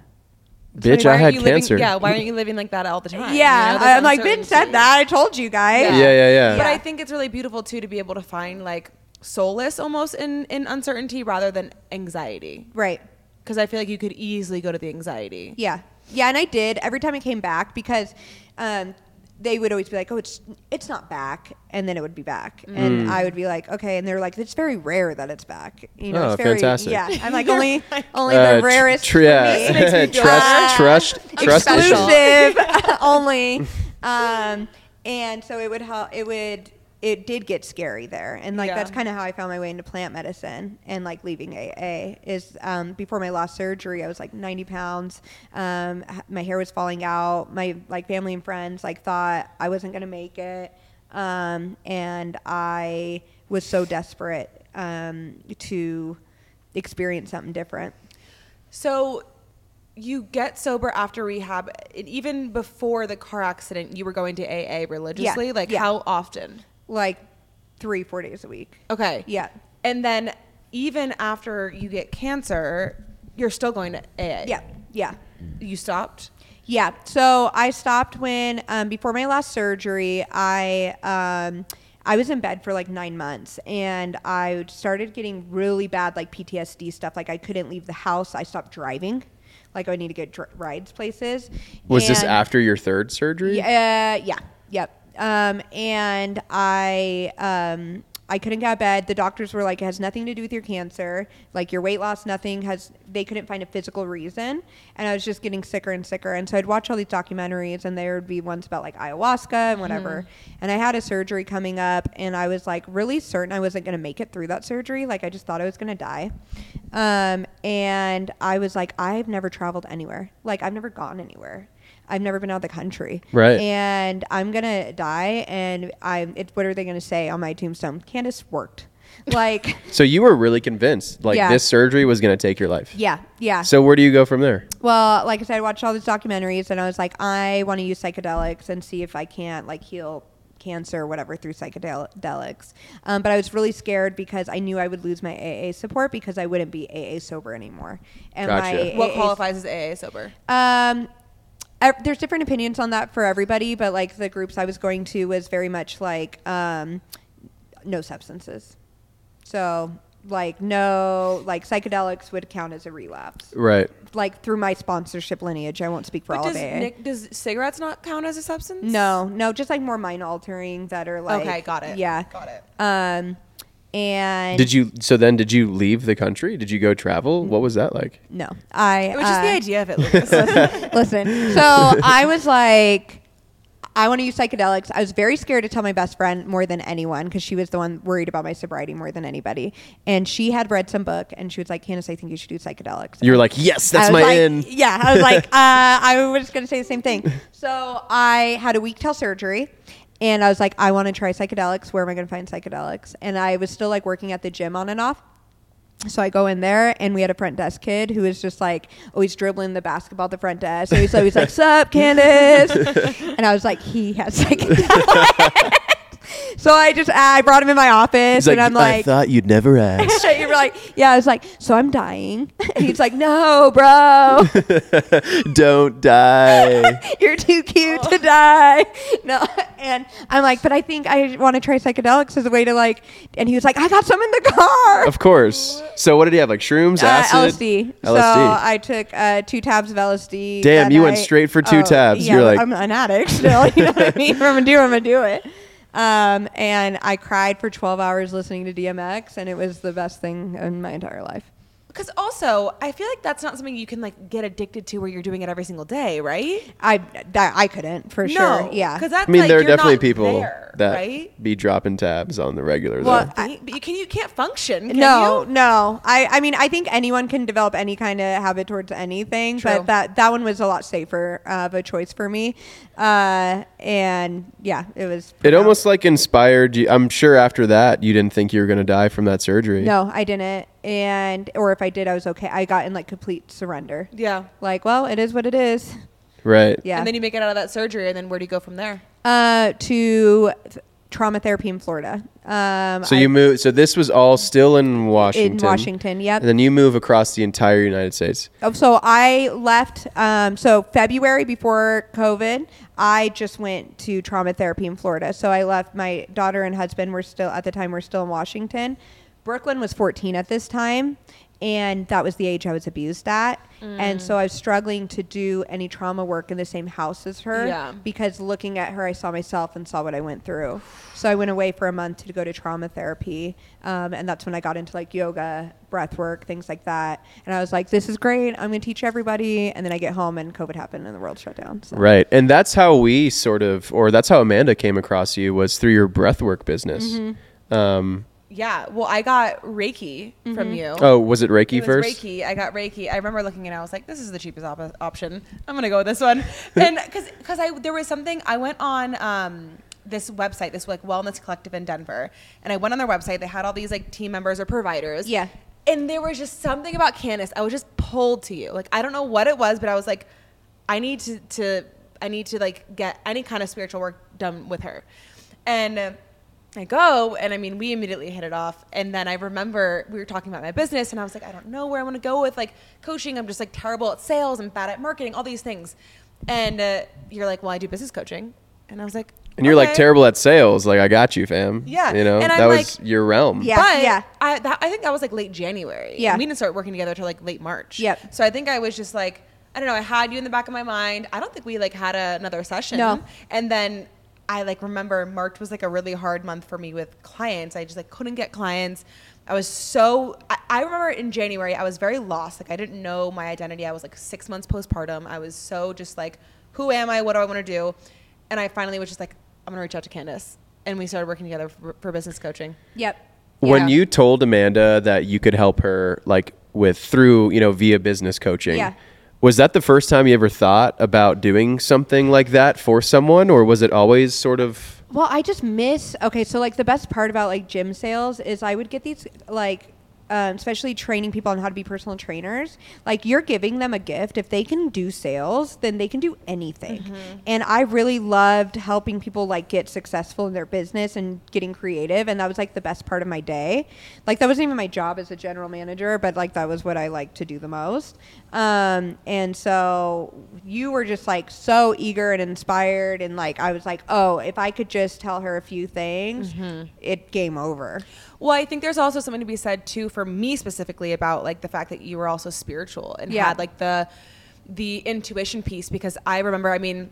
Bitch, Why I aren't had you living- cancer. yeah, why aren't you living like that all the time? yeah." You know, I'm like, "Ben said that. I told you guys." Yeah. Yeah, yeah, yeah. But Yeah. I think it's really beautiful too to be able to find like solace almost in in uncertainty rather than anxiety. Right. Because I feel like you could easily go to the anxiety. Yeah, yeah, and I did every time I came back because um, they would always be like, "Oh, it's it's not back," and then it would be back, and I would be like, "Okay," and they're like, "It's very rare that it's back." You know, Oh, it's very fantastic. yeah. I'm like only only Uh, the rarest tr- yeah. me. Makes me feel trust, trust, trust issue. exclusive only. Um, and so it would help. It would. It did get scary there, and like Yeah. that's kind of how I found my way into plant medicine and like leaving AA. Is um, before my last surgery, I was like 90 pounds. Um, my hair was falling out. My like family and friends like thought I wasn't gonna make it, um, and I was so desperate um, to experience something different. So you get sober after rehab, and even before the car accident, you were going to AA religiously. yeah. Like yeah. how often? Like three, four days a week. Okay. Yeah. And then even after you get cancer, you're still going to AA. Yeah, yeah. You stopped. Yeah. So I stopped when um, before my last surgery. I um, I was in bed for like nine months, and I started getting really bad like PTSD stuff. Like I couldn't leave the house. I stopped driving. Like I need to get dr- rides places. Was this after your third surgery? Yeah. Uh, yeah. Yep. Um, and I um, I couldn't get out of bed. The doctors were like, it has nothing to do with your cancer. Like your weight loss, nothing has. They couldn't find a physical reason, and I was just getting sicker and sicker. And so I'd watch all these documentaries, and there would be ones about like ayahuasca and whatever. And I had a surgery coming up, and I was like really certain I wasn't going to make it through that surgery. Like I just thought I was going to die. Um, and I was like, I've never traveled anywhere. Like I've never gone anywhere. I've never been out of the country. Right. And I'm gonna die, and I'm. It, what are they gonna say on my tombstone? Candice worked. Like, So you were really convinced like Yeah. this surgery was going to take your life. yeah, yeah. So where do you go from there? Well, like I said, I watched all these documentaries, and I was like, I want to use psychedelics and see if I can't like heal cancer or whatever through psychedelics. Um, but I was really scared because I knew I would lose my AA support because I wouldn't be AA sober anymore. And Gotcha. my What AA qualifies as AA sober? Um, ev- there's different opinions on that for everybody, but like the groups I was going to was very much like um, no substances. So like no like psychedelics would count as a relapse. Right. Like through my sponsorship lineage, I won't speak for But all does of AA. Nick, does cigarettes not count as a substance? no, no, just like more mind altering that are like Okay, got it. Yeah. got it. Um, and Did you so then did you leave the country? Did you go travel? What was that like? no, I It was just uh, the idea of it. Lucas. Listen, so I was like, I want to use psychedelics. I was very scared to tell my best friend more than anyone because she was the one worried about my sobriety more than anybody. And she had read some book and she was like, Candice, I think you should do psychedelics. You were like, yes, that's was my like- in. Yeah, I was like, uh, I was going to say the same thing. So I had a week till surgery. And I was like, I want to try psychedelics. Where am I going to find psychedelics? And I was still like working at the gym on and off. So I go in there and we had a front desk kid who was just like always dribbling the basketball at the front desk. So he's always like, Sup, Candice? and I was like, he has psychedelics. So I just I brought him in my office and I'm like I thought you'd never ask. you were like, yeah, I was like, so I'm dying. And he's like, no, bro, Don't die. you're too cute to die. No, and I'm like, but I think I want to try psychedelics as a way to like. And he was like, I got some in the car. of course. So what did he have? Like shrooms, Uh, acid, LSD. So LSD. I took uh, two tabs of LSD. Damn, you went straight for two Oh, tabs. Yeah, You're like- I'm an addict still. You know what I mean? If I'm gonna do, I'm gonna do it. Um, and I cried for 12 hours listening to DMX, and it was the best thing in my entire life. Because also, I feel like that's not something you can like get addicted to where you're doing it every single day, right? I that I couldn't for sure. Yeah. because that's I mean, like, there are definitely people there, that right. be dropping tabs on the regular. Well, though. But you, can you can't function. Can no, you? no. I, I mean, I think anyone can develop any kind of habit towards anything, True. but that that one was a lot safer of a choice for me. Uh, and yeah, it was. it profound. almost like inspired you. I'm sure after that you didn't think you were going to die from that surgery. No, I didn't. And or if I did, I was okay. I got in like complete surrender. Yeah. Like, well, it is what it is. Right. Yeah. And then you make it out of that surgery, and then where do you go from there? uh, to th- trauma therapy in Florida. Um, So I- you moved. So this was all still in Washington. in Washington. Yep. And then you move across the entire United States. Oh, so I left. Um, so February before COVID, I just went to trauma therapy in Florida. So I left. My daughter and husband were still at the time. We're still in Washington. Brooklyn was 14 at this time, and that was the age I was abused at. And so I was struggling to do any trauma work in the same house as her Yeah. because looking at her, I saw myself and saw what I went through. So I went away for a month to go to trauma therapy, um, and that's when I got into like yoga, breath work, things like that. And I was like, "This is great. I'm going to teach everybody." And then I get home and COVID happened and the world shut down. So. Right. And that's how we sort of, or that's how Amanda came across you was through your breath work business. Mm-hmm. Um, Yeah. Well, I got Reiki from you. oh, was it Reiki It was first? Reiki. I got Reiki. I remember looking and I was like, "This is the cheapest op- option. I'm gonna go with this one." and because because I there was something I went on um, this website, this like wellness collective in Denver, and I went on their website. They had all these like team members or providers. Yeah. And there was just something about Candice. I was just pulled to you. Like I don't know what it was, but I was like, I need to to I need to like get any kind of spiritual work done with her. And uh, I go and I mean we immediately hit it off and then I remember we were talking about my business and I was like I don't know where I want to go with like coaching I'm just like terrible at sales I'm bad at marketing all these things and uh, you're like well I do business coaching and I was like And you're like terrible at sales. Like I got you, fam. Yeah, You know and I'm that was like- your realm. Yeah. but I, that, I think that was like late January. Yeah. And we didn't start working together until like late March. Yep. So I think I was just like, I don't know, I had you in the back of my mind. I don't think we like had a, another session. No. And then I like remember March was like a really hard month for me with clients. I just like couldn't get clients. I was so, I, I remember in January, I was very lost. Like I didn't know my identity. I was like six months postpartum. I was so just like, who am I? What do I want to do? And I finally was just like, I'm going to reach out to Candice. And we started working together for, for business coaching. Yep. When Yeah. you told Amanda that you could help her, like with through you know via business coaching, Yeah. Was that the first time you ever thought about doing something like that for someone, or was it always sort of? Well, I just miss. Okay, so like the best part about like gym sales is I would get these like. Um, especially training people on how to be personal trainers, like you're giving them a gift. If they can do sales, then they can do anything. And I really loved helping people like get successful in their business and getting creative. And that was like the best part of my day. Like that wasn't even my job as a general manager, but like that was what I liked to do the most. Um, and so you were just like so eager and inspired, and like I was like, oh, if I could just tell her a few things, it game over. Well, I think there's also something to be said too for me specifically about like the fact that you were also spiritual and Yeah. had like the the intuition piece because I remember I mean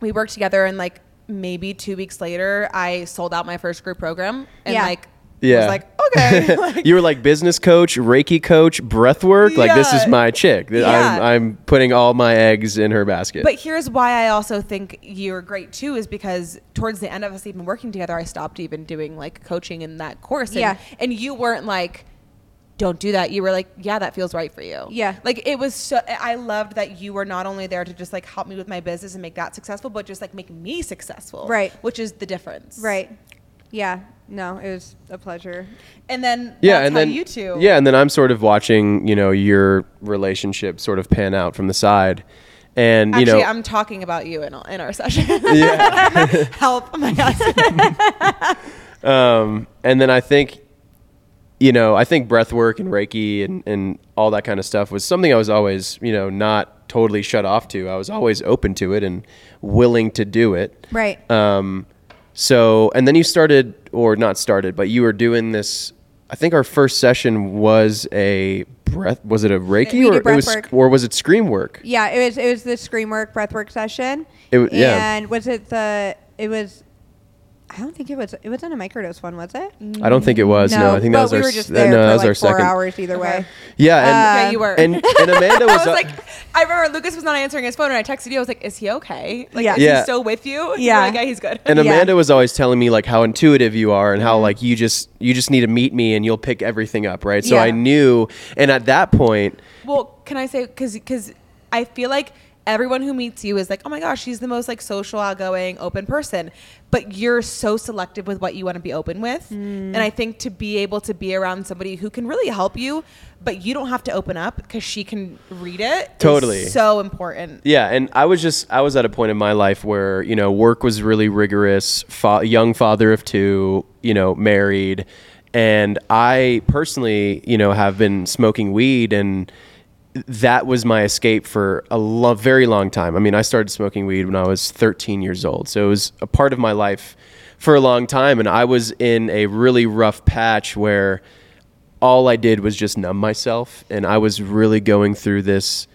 we worked together and like maybe 2 weeks later I sold out my first group program and Yeah. like Yeah. was like okay like, you were like business coach, Reiki coach, breath work. Like this is my chick. Yeah. I'm, I'm putting all my eggs in her basket. But here's why I also think you're great too is because towards the end of us even working together, I stopped even doing like coaching in that course. And, Yeah. And you weren't like, don't do that. You were like, yeah, that feels right for you. Yeah. Like it was so, I loved that you were not only there to just like help me with my business and make that successful, but just like make me successful. Right. Which is the difference. Right. Yeah. No, it was a pleasure. And then yeah, that's and then you two. Yeah, and then I'm sort of watching, you know, your relationship sort of pan out from the side, and you Actually, know, I'm talking about you in, in our session. yeah. Help my husband. um, and then I think, you know, I think breath work and Reiki and, and all that kind of stuff was something I was always, you know, not totally shut off to. I was always open to it and willing to do it. Right. Um, so, and then you started, or not started, but you were doing this. I think our first session was a breath. Was it a Reiki or it was, work. or was it Screamwerk? Yeah, it was it was the Screamwerk breath work session. It yeah. And was it the it was I don't think it was it wasn't a microdose one, was it? I don't think it was. No, I think that but was we our. were s- just uh, there no, that was like our four second. hours either way. Okay. Yeah, and, Uh, yeah, you were. and and Amanda I was, was uh, like, I remember Lucas was not answering his phone, and I texted you. I was like, "Is he okay? Like, Yeah. is Yeah. he still with you?" And Yeah. you're like, yeah, he's good. and Yeah. Amanda was always telling me like how intuitive you are and Mm-hmm. how like you just you just need to meet me and you'll pick everything up, right? So Yeah. I knew, and at that point, well, can I say because because I feel like everyone who meets you is like, "Oh my gosh, she's the most like social, outgoing, open person," but you're so selective with what you want to be open with, Mm. and I think to be able to be around somebody who can really help you, but you don't have to open up because she can read it. Totally. so important. Yeah, and I was just I was at a point in my life where you know work was really rigorous. Fa- young father of two, you know, married, and I personally, you know, have been smoking weed, and that was my escape for a lo- very long time. I mean, I started smoking weed when I was 13 years old, so it was a part of my life for a long time, and I was in a really rough patch where all I did was just numb myself, and I was really going through this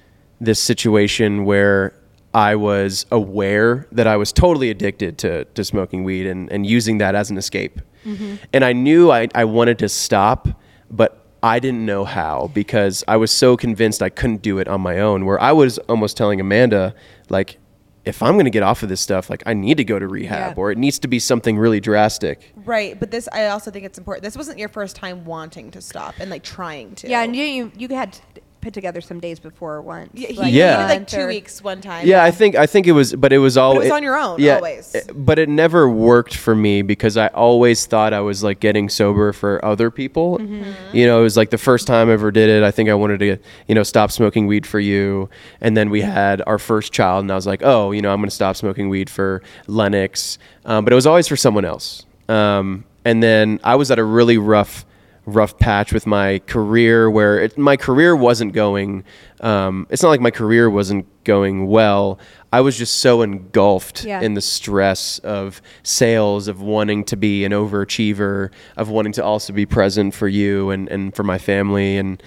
this situation where I was aware that I was totally addicted to to smoking weed and, and using that as an escape. Mm-hmm. And I knew I, I wanted to stop, but I didn't know how because I was so convinced I couldn't do it on my own. Where I was almost telling Amanda, like, if I'm going to get off of this stuff, like, I need to go to rehab Yeah. or it needs to be something really drastic. Right, but this I also think it's important. This wasn't your first time wanting to stop and like trying to. Yeah, and you you, you had put together some days before once. Yeah, he, like he Yeah. did like two or- weeks one time. Yeah, I think I think it was, but it was all. But it was on your own, always. it- but it never worked for me because I always thought I was like getting sober for other people. Mm-hmm. You know, it was like the first time I ever did it. I think I wanted to, you know, stop smoking weed for you, and then we had our first child, and I was like, oh, you know, I'm going to stop smoking weed for Lennox, um, but it was always for someone else. Um, and then I was at a really rough rough patch with my career where it, my career wasn't going um, it's not like my career wasn't going well i was just so engulfed Yeah. in the stress of sales of wanting to be an overachiever of wanting to also be present for you and, and for my family and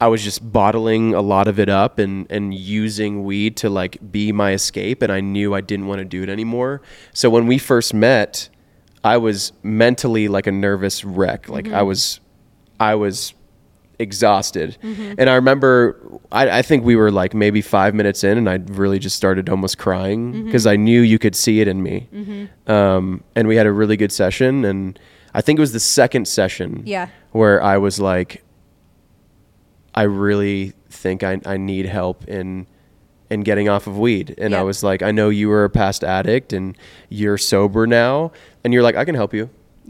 i was just bottling a lot of it up and, and using weed to like be my escape and i knew i didn't want to do it anymore so when we first met I was mentally like a nervous wreck. Like I was, I was exhausted. Mm-hmm. And I remember, I, I think we were like maybe five minutes in, and I really just started almost crying mm-hmm. because I knew you could see it in me. Mm-hmm. Um, and we had a really good session, and I think it was the second session Yeah. where I was like, I really think I, I need help in in getting off of weed. And I was like, I know you were a past addict and you're sober now. And you're like, I can help you.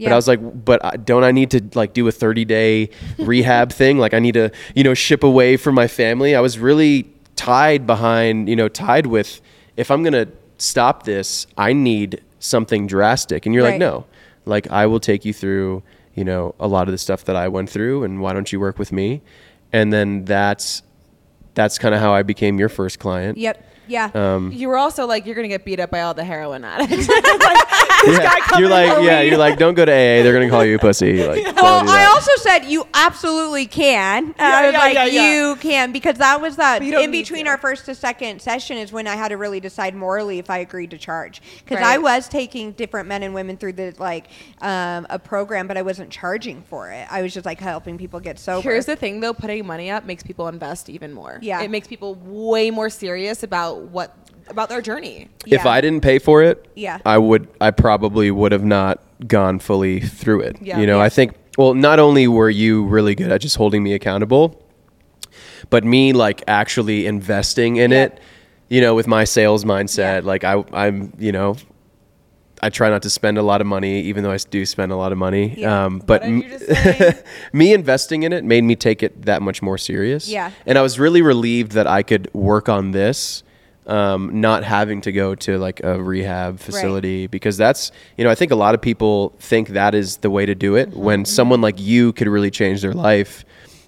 But I was like, but I- don't I need to like do a 30 day rehab thing? Like I need to, you know, ship away from my family. I was really tied behind, you know, tied with if I'm going to stop this, I need something drastic. And you're like, no, like I will take you through, you know, a lot of the stuff that I went through and why don't you work with me? And then that's that's kind of how I became your first client. Yep. Yeah. Um, You were also like, you're gonna get beat up by all the heroin addicts. yeah. You're like, yeah, you're like, don't go to AA. They're gonna call you a pussy. Like, don't well, I also said you absolutely can. And I was yeah, like, yeah, yeah. you can because that was that But you don't in between our first to second session is when I had to really decide morally if I agreed to charge because Right. I was taking different men and women through the like um, a program, but I wasn't charging for it. I was just like helping people get sober. Here's the thing, though: putting money up makes people invest even more. Yeah. it makes people way more serious about what about their journey. if Yeah. I didn't pay for it, Yeah. I would. I probably would have not gone fully through it. Yeah. you know, Yeah. I think. Well, not only were you really good at just holding me accountable, but me like actually investing in Yeah. it. You know, with my sales mindset, like I, I'm, you know. I try not to spend a lot of money, even though I do spend a lot of money. Yeah. Um, but What did you just say? me investing in it made me take it that much more serious. Yeah. And I was really relieved that I could work on this, um, not having to go to like a rehab facility because that's, you know, I think a lot of people think that is the way to do it Mm-hmm. when someone like you could really change their life.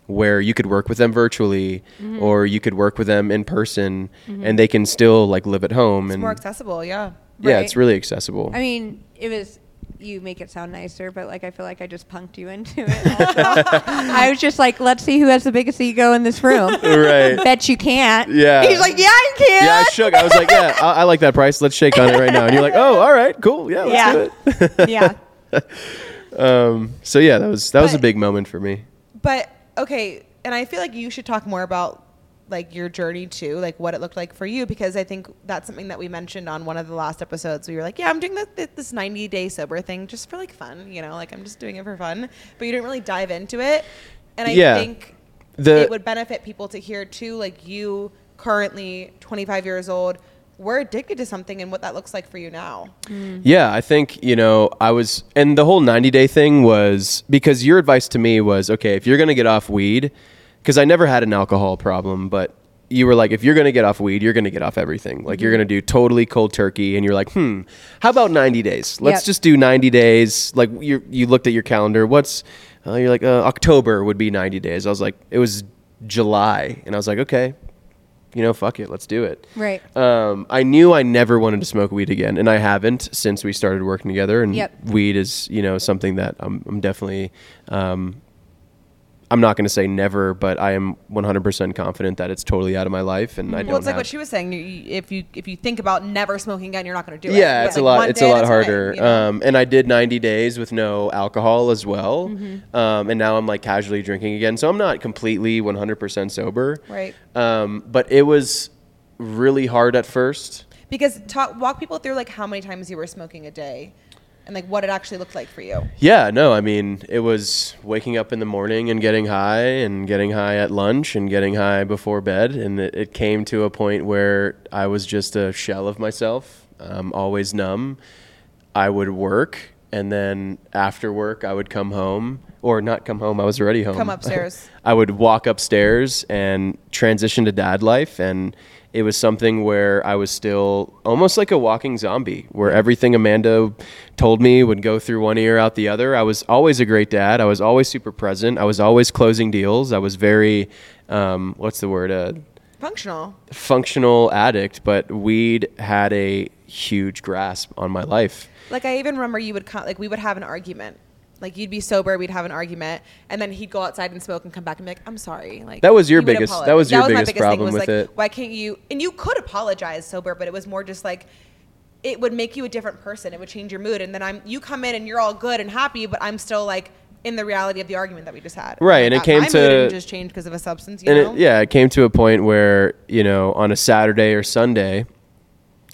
Where you could work with them virtually, Mm-hmm. or you could work with them in person, and they can still like live at home. It's and more accessible. Yeah. yeah, Right. it's really accessible. I mean, it was. You make it sound nicer, but like I feel like I just punked you into it. I was just like, let's see who has the biggest ego in this room. right. Bet you can't. Yeah. He's like, yeah, I can. Yeah, I shook. I was like, yeah, I, I like that price. Let's shake on it right now. And you're like, oh, all right, cool. Yeah, let's Yeah. do it. yeah. Um, so yeah, that was that was a big moment for me. But okay, and I feel like you should talk more about like your journey too, like what it looked like for you, because I think that's something that we mentioned on one of the last episodes. We were like, yeah, I'm doing this, this 90 day sober thing just for like fun, you know, like I'm just doing it for fun. But you didn't really dive into it, and I Yeah. think The it would benefit people to hear too, like you currently 25 years old. We're addicted to something, and what that looks like for you now. Mm. Yeah, I think, you know, I was, and the whole 90 day thing was because your advice to me was okay, if you're going to get off weed, because I never had an alcohol problem, but you were like, if you're going to get off weed, you're going to get off everything. Like, you're going to do totally cold turkey. And you're like, hmm, how about 90 days? Let's Yep. just do 90 days. Like, you you looked at your calendar. What's, uh, you're like, uh, October would be 90 days. I was like, it was July. And I was like, okay, you know, fuck it, let's do it. Right. Um, I knew I never wanted to smoke weed again, and I haven't since we started working together. And Yep. weed is, you know, something that I'm, I'm definitely. Um, I'm not going to say never, but I am 100% confident that it's totally out of my life, and I don't. Know. Well, it's like what she was saying. You, if you if you think about never smoking again, you're not going to do it. yeah, it's a like, lot. It's a lot time, harder. you know? Um, and I did 90 days with no alcohol as well, Mm-hmm. um, and now I'm like casually drinking again. So I'm not completely 100% sober. Right. Um, but it was really hard at first. Because talk, walk people through like how many times you were smoking a day, and like what it actually looked like for you. Yeah, no, I mean, it was waking up in the morning and getting high and getting high at lunch and getting high before bed. And it, it came to a point where I was just a shell of myself, um, always numb. I would work, and then after work, I would come home, or not come home, I was already home. Come upstairs. I would walk upstairs and transition to dad life. And It was something where I was still almost like a walking zombie, where everything Amanda told me would go through one ear out the other. I was always a great dad. I was always super present. I was always closing deals. I was very, um, what's the word? Uh, Functional. functional addict, but weed had a huge grasp on my life. Like I even remember you would come, like we would have an argument. Like you'd be sober, we'd have an argument, and then he'd go outside and smoke and come back and be like, "I'm sorry." Like That was your biggest- apologize. that was your my biggest biggest problem thing was with like, it. Why can't you? And you could apologize sober, but it was more just like it would make you a different person. It would change your mood, and then I'm you come in and you're all good and happy, but I'm still like in the reality of the argument that we just had. Right, and it came my to- just change because of a substance. You and know? it, yeah, it came to a point where you know on a Saturday or Sunday,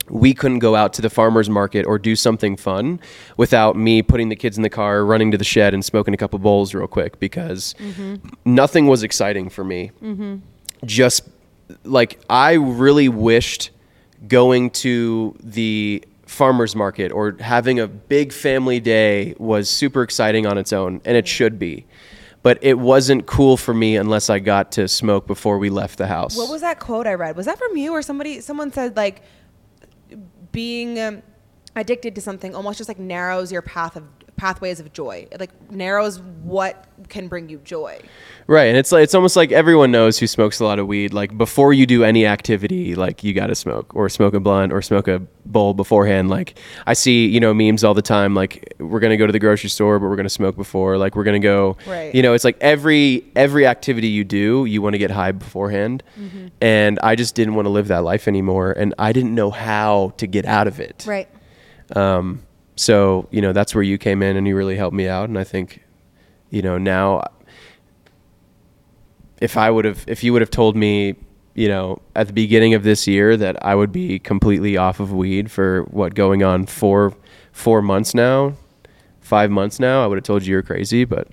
we couldn't go out to the farmers market or do something fun without me putting the kids in the car, running to the shed, and smoking a couple bowls real quick because mm-hmm. nothing was exciting for me. Mm-hmm. Just like I really wished going to the farmers market or having a big family day was super exciting on its own and it mm-hmm. should be but it wasn't cool for me unless i got to smoke before we left the house What was that quote I read? Was that from you or somebody? Someone said like being um, addicted to something almost just like narrows your path of pathways of joy. It like narrows what can bring you joy. right and it's like it's almost like everyone knows who smokes a lot of weed like before you do any activity like you got to smoke or smoke a blunt or smoke a bowl beforehand like i see you know memes all the time like we're going to go to the grocery store but we're going to smoke before like we're going to go Right. you know it's like every every activity you do you want to get high beforehand and i just didn't want to live that life anymore and i didn't know how to get out of it Right. um, so you know that's where you came in and you really helped me out. And i think you know now if i would have if you would have told me you know at the beginning of this year that i would be completely off of weed for what going on four four months now five months now i would have told you you're crazy but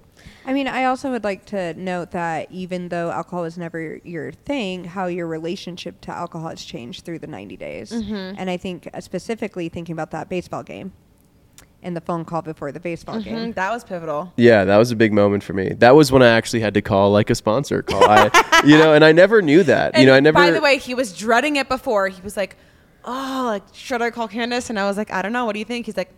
I mean, I also would like to note that even though alcohol was never your, your thing, how your relationship to alcohol has changed through the 90 days. And I think uh, specifically thinking about that baseball game and the phone call before the baseball game. Mm, that was pivotal. Yeah, that was a big moment for me. That was when I actually had to call like a sponsor call. I, you know, and I never knew that. you know, I never. By the way, he was dreading it before. He was like, "Oh, like should I call Candice?" And I was like, "I don't know. What do you think?" He's like,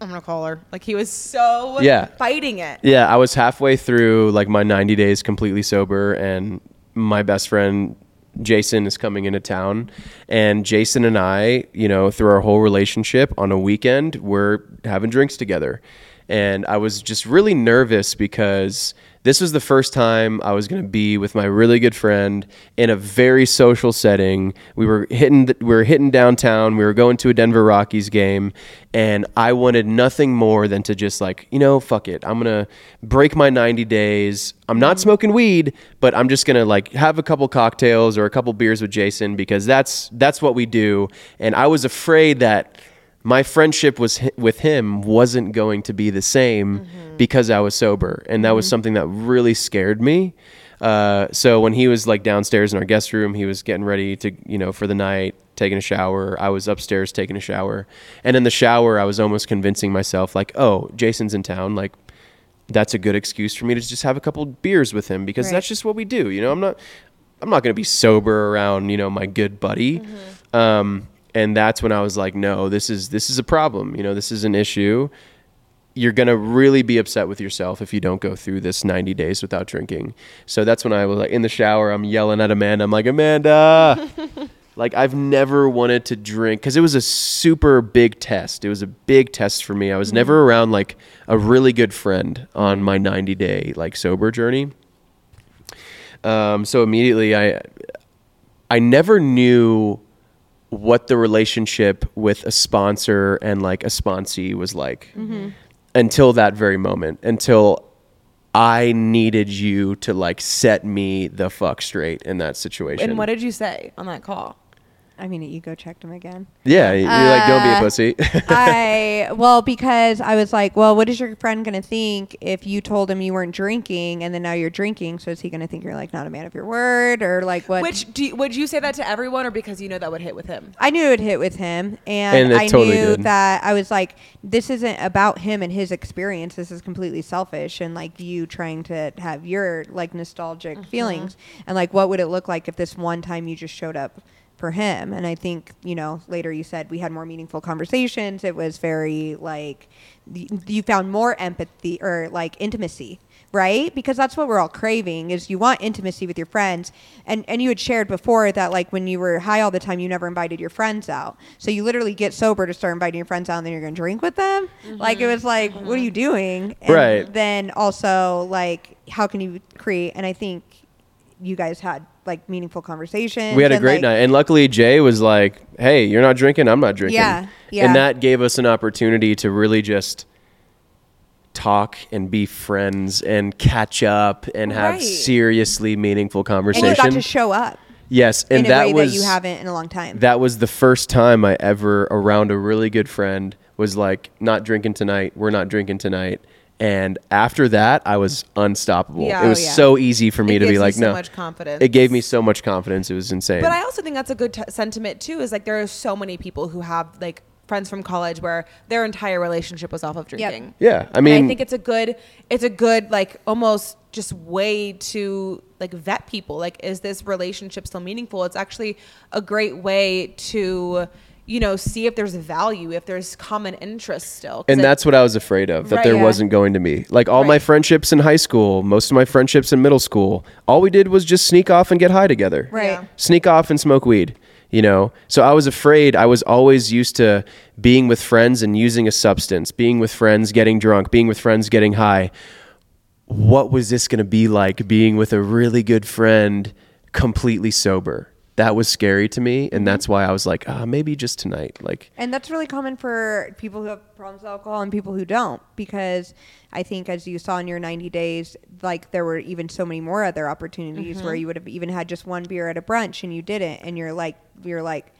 "I'm gonna call her." Like he was so Yeah. fighting it. yeah, I was halfway through like my 90 days completely sober, and my best friend Jason is coming into town, and Jason and I, you know, through our whole relationship on a weekend, we're having drinks together, and I was just really nervous because this was the first time I was going to be with my really good friend in a very social setting. We were hitting the, we were hitting downtown. We were going to a Denver Rockies game, and I wanted nothing more than to just like you know fuck it. I'm gonna break my 90 days. I'm not smoking weed, but I'm just gonna like have a couple cocktails or a couple beers with Jason because that's that's what we do. And I was afraid that my friendship was with him wasn't going to be the same because I was sober, and that was something that really scared me. Uh, so when he was like downstairs in our guest room, he was getting ready to you know for the night, taking a shower. I was upstairs taking a shower, and in the shower, I was almost convincing myself like, oh, Jason's in town, like. That's a good excuse for me to just have a couple beers with him because Right. that's just what we do. You know, I'm not, I'm not going to be sober around you know my good buddy. Um, and that's when I was like, no, this is this is a problem. You know, this is an issue. You're gonna really be upset with yourself if you don't go through this 90 days without drinking. So that's when I was like in the shower. I'm yelling at Amanda. I'm like, Amanda. like I've never wanted to drink because it was a super big test. It was a big test for me. I was never around like a really good friend on my 90 day like sober journey. Um, so immediately I I never knew what the relationship with a sponsor and like a sponsee was like mm-hmm. until that very moment until I needed you to like set me the fuck straight in that situation. And what did you say on that call? I mean, ego checked him again. yeah, you're like don't be a Uh, pussy. I well because I was like, well, what is your friend gonna think if you told him you weren't drinking and then now you're drinking? So is he gonna think you're like not a man of your word or like what? Which do you, would you say that to everyone, or because you know that would hit with him? I knew it would hit with him, and, And I totally knew did. that I was like, this isn't about him and his experience. This is completely selfish, and like you trying to have your like nostalgic feelings, and like what would it look like if this one time you just showed up for him. And I think, you know, later you said we had more meaningful conversations. It was very like you found more empathy or like intimacy, right? Because that's what we're all craving is you want intimacy with your friends. And and you had shared before that like when you were high all the time you never invited your friends out. So you literally get sober to start inviting your friends out and then you're going to drink with them? Mm-hmm. Like it was like what are you mm-hmm. doing? And Right. Then also like how can you create and I think you guys had like meaningful conversations. We had a great like, night, and luckily Jay was like, "Hey, you're not drinking. I'm not drinking." Yeah, yeah. And that gave us an opportunity to really just talk and be friends and catch up and have Right. seriously meaningful And you got to show up yes, and that way was that you haven't in a long time. that was the first time I ever around a really good friend was like, "Not drinking tonight. We're not drinking tonight." And after that, I was unstoppable. Yeah, it oh, was yeah. so easy for me It to be gives you like, so "No." much confidence. It gave me so much confidence. It was insane. But I also think that's a good t- sentiment too. Is like there are so many people who have like friends from college where their entire relationship was off of drinking. yeah, I And mean, I think it's a good, it's a good like almost just way to like vet people. Like, is this relationship still meaningful? It's actually a great way to, you know, see if there's value, if there's common interest still. and it- that's what I was afraid of that Right, there yeah. wasn't going to be. Like all my friendships in high school, most of my friendships in middle school, all we did was just sneak off and get high together. Right. Yeah. Sneak off and smoke weed, you know? So I was afraid. I was always used to being with friends and using a substance, being with friends, getting drunk, being with friends, getting high. What was this going to be like being with a really good friend completely sober? That was scary to me, and that's why I was like, ah, maybe just tonight. Like, And that's really common for people who have problems with alcohol and people who don't, because I think as you saw in your 90 days, like there were even so many more other opportunities Mm-hmm. where you would have even had just one beer at a brunch and you didn't, and you're like, you're like,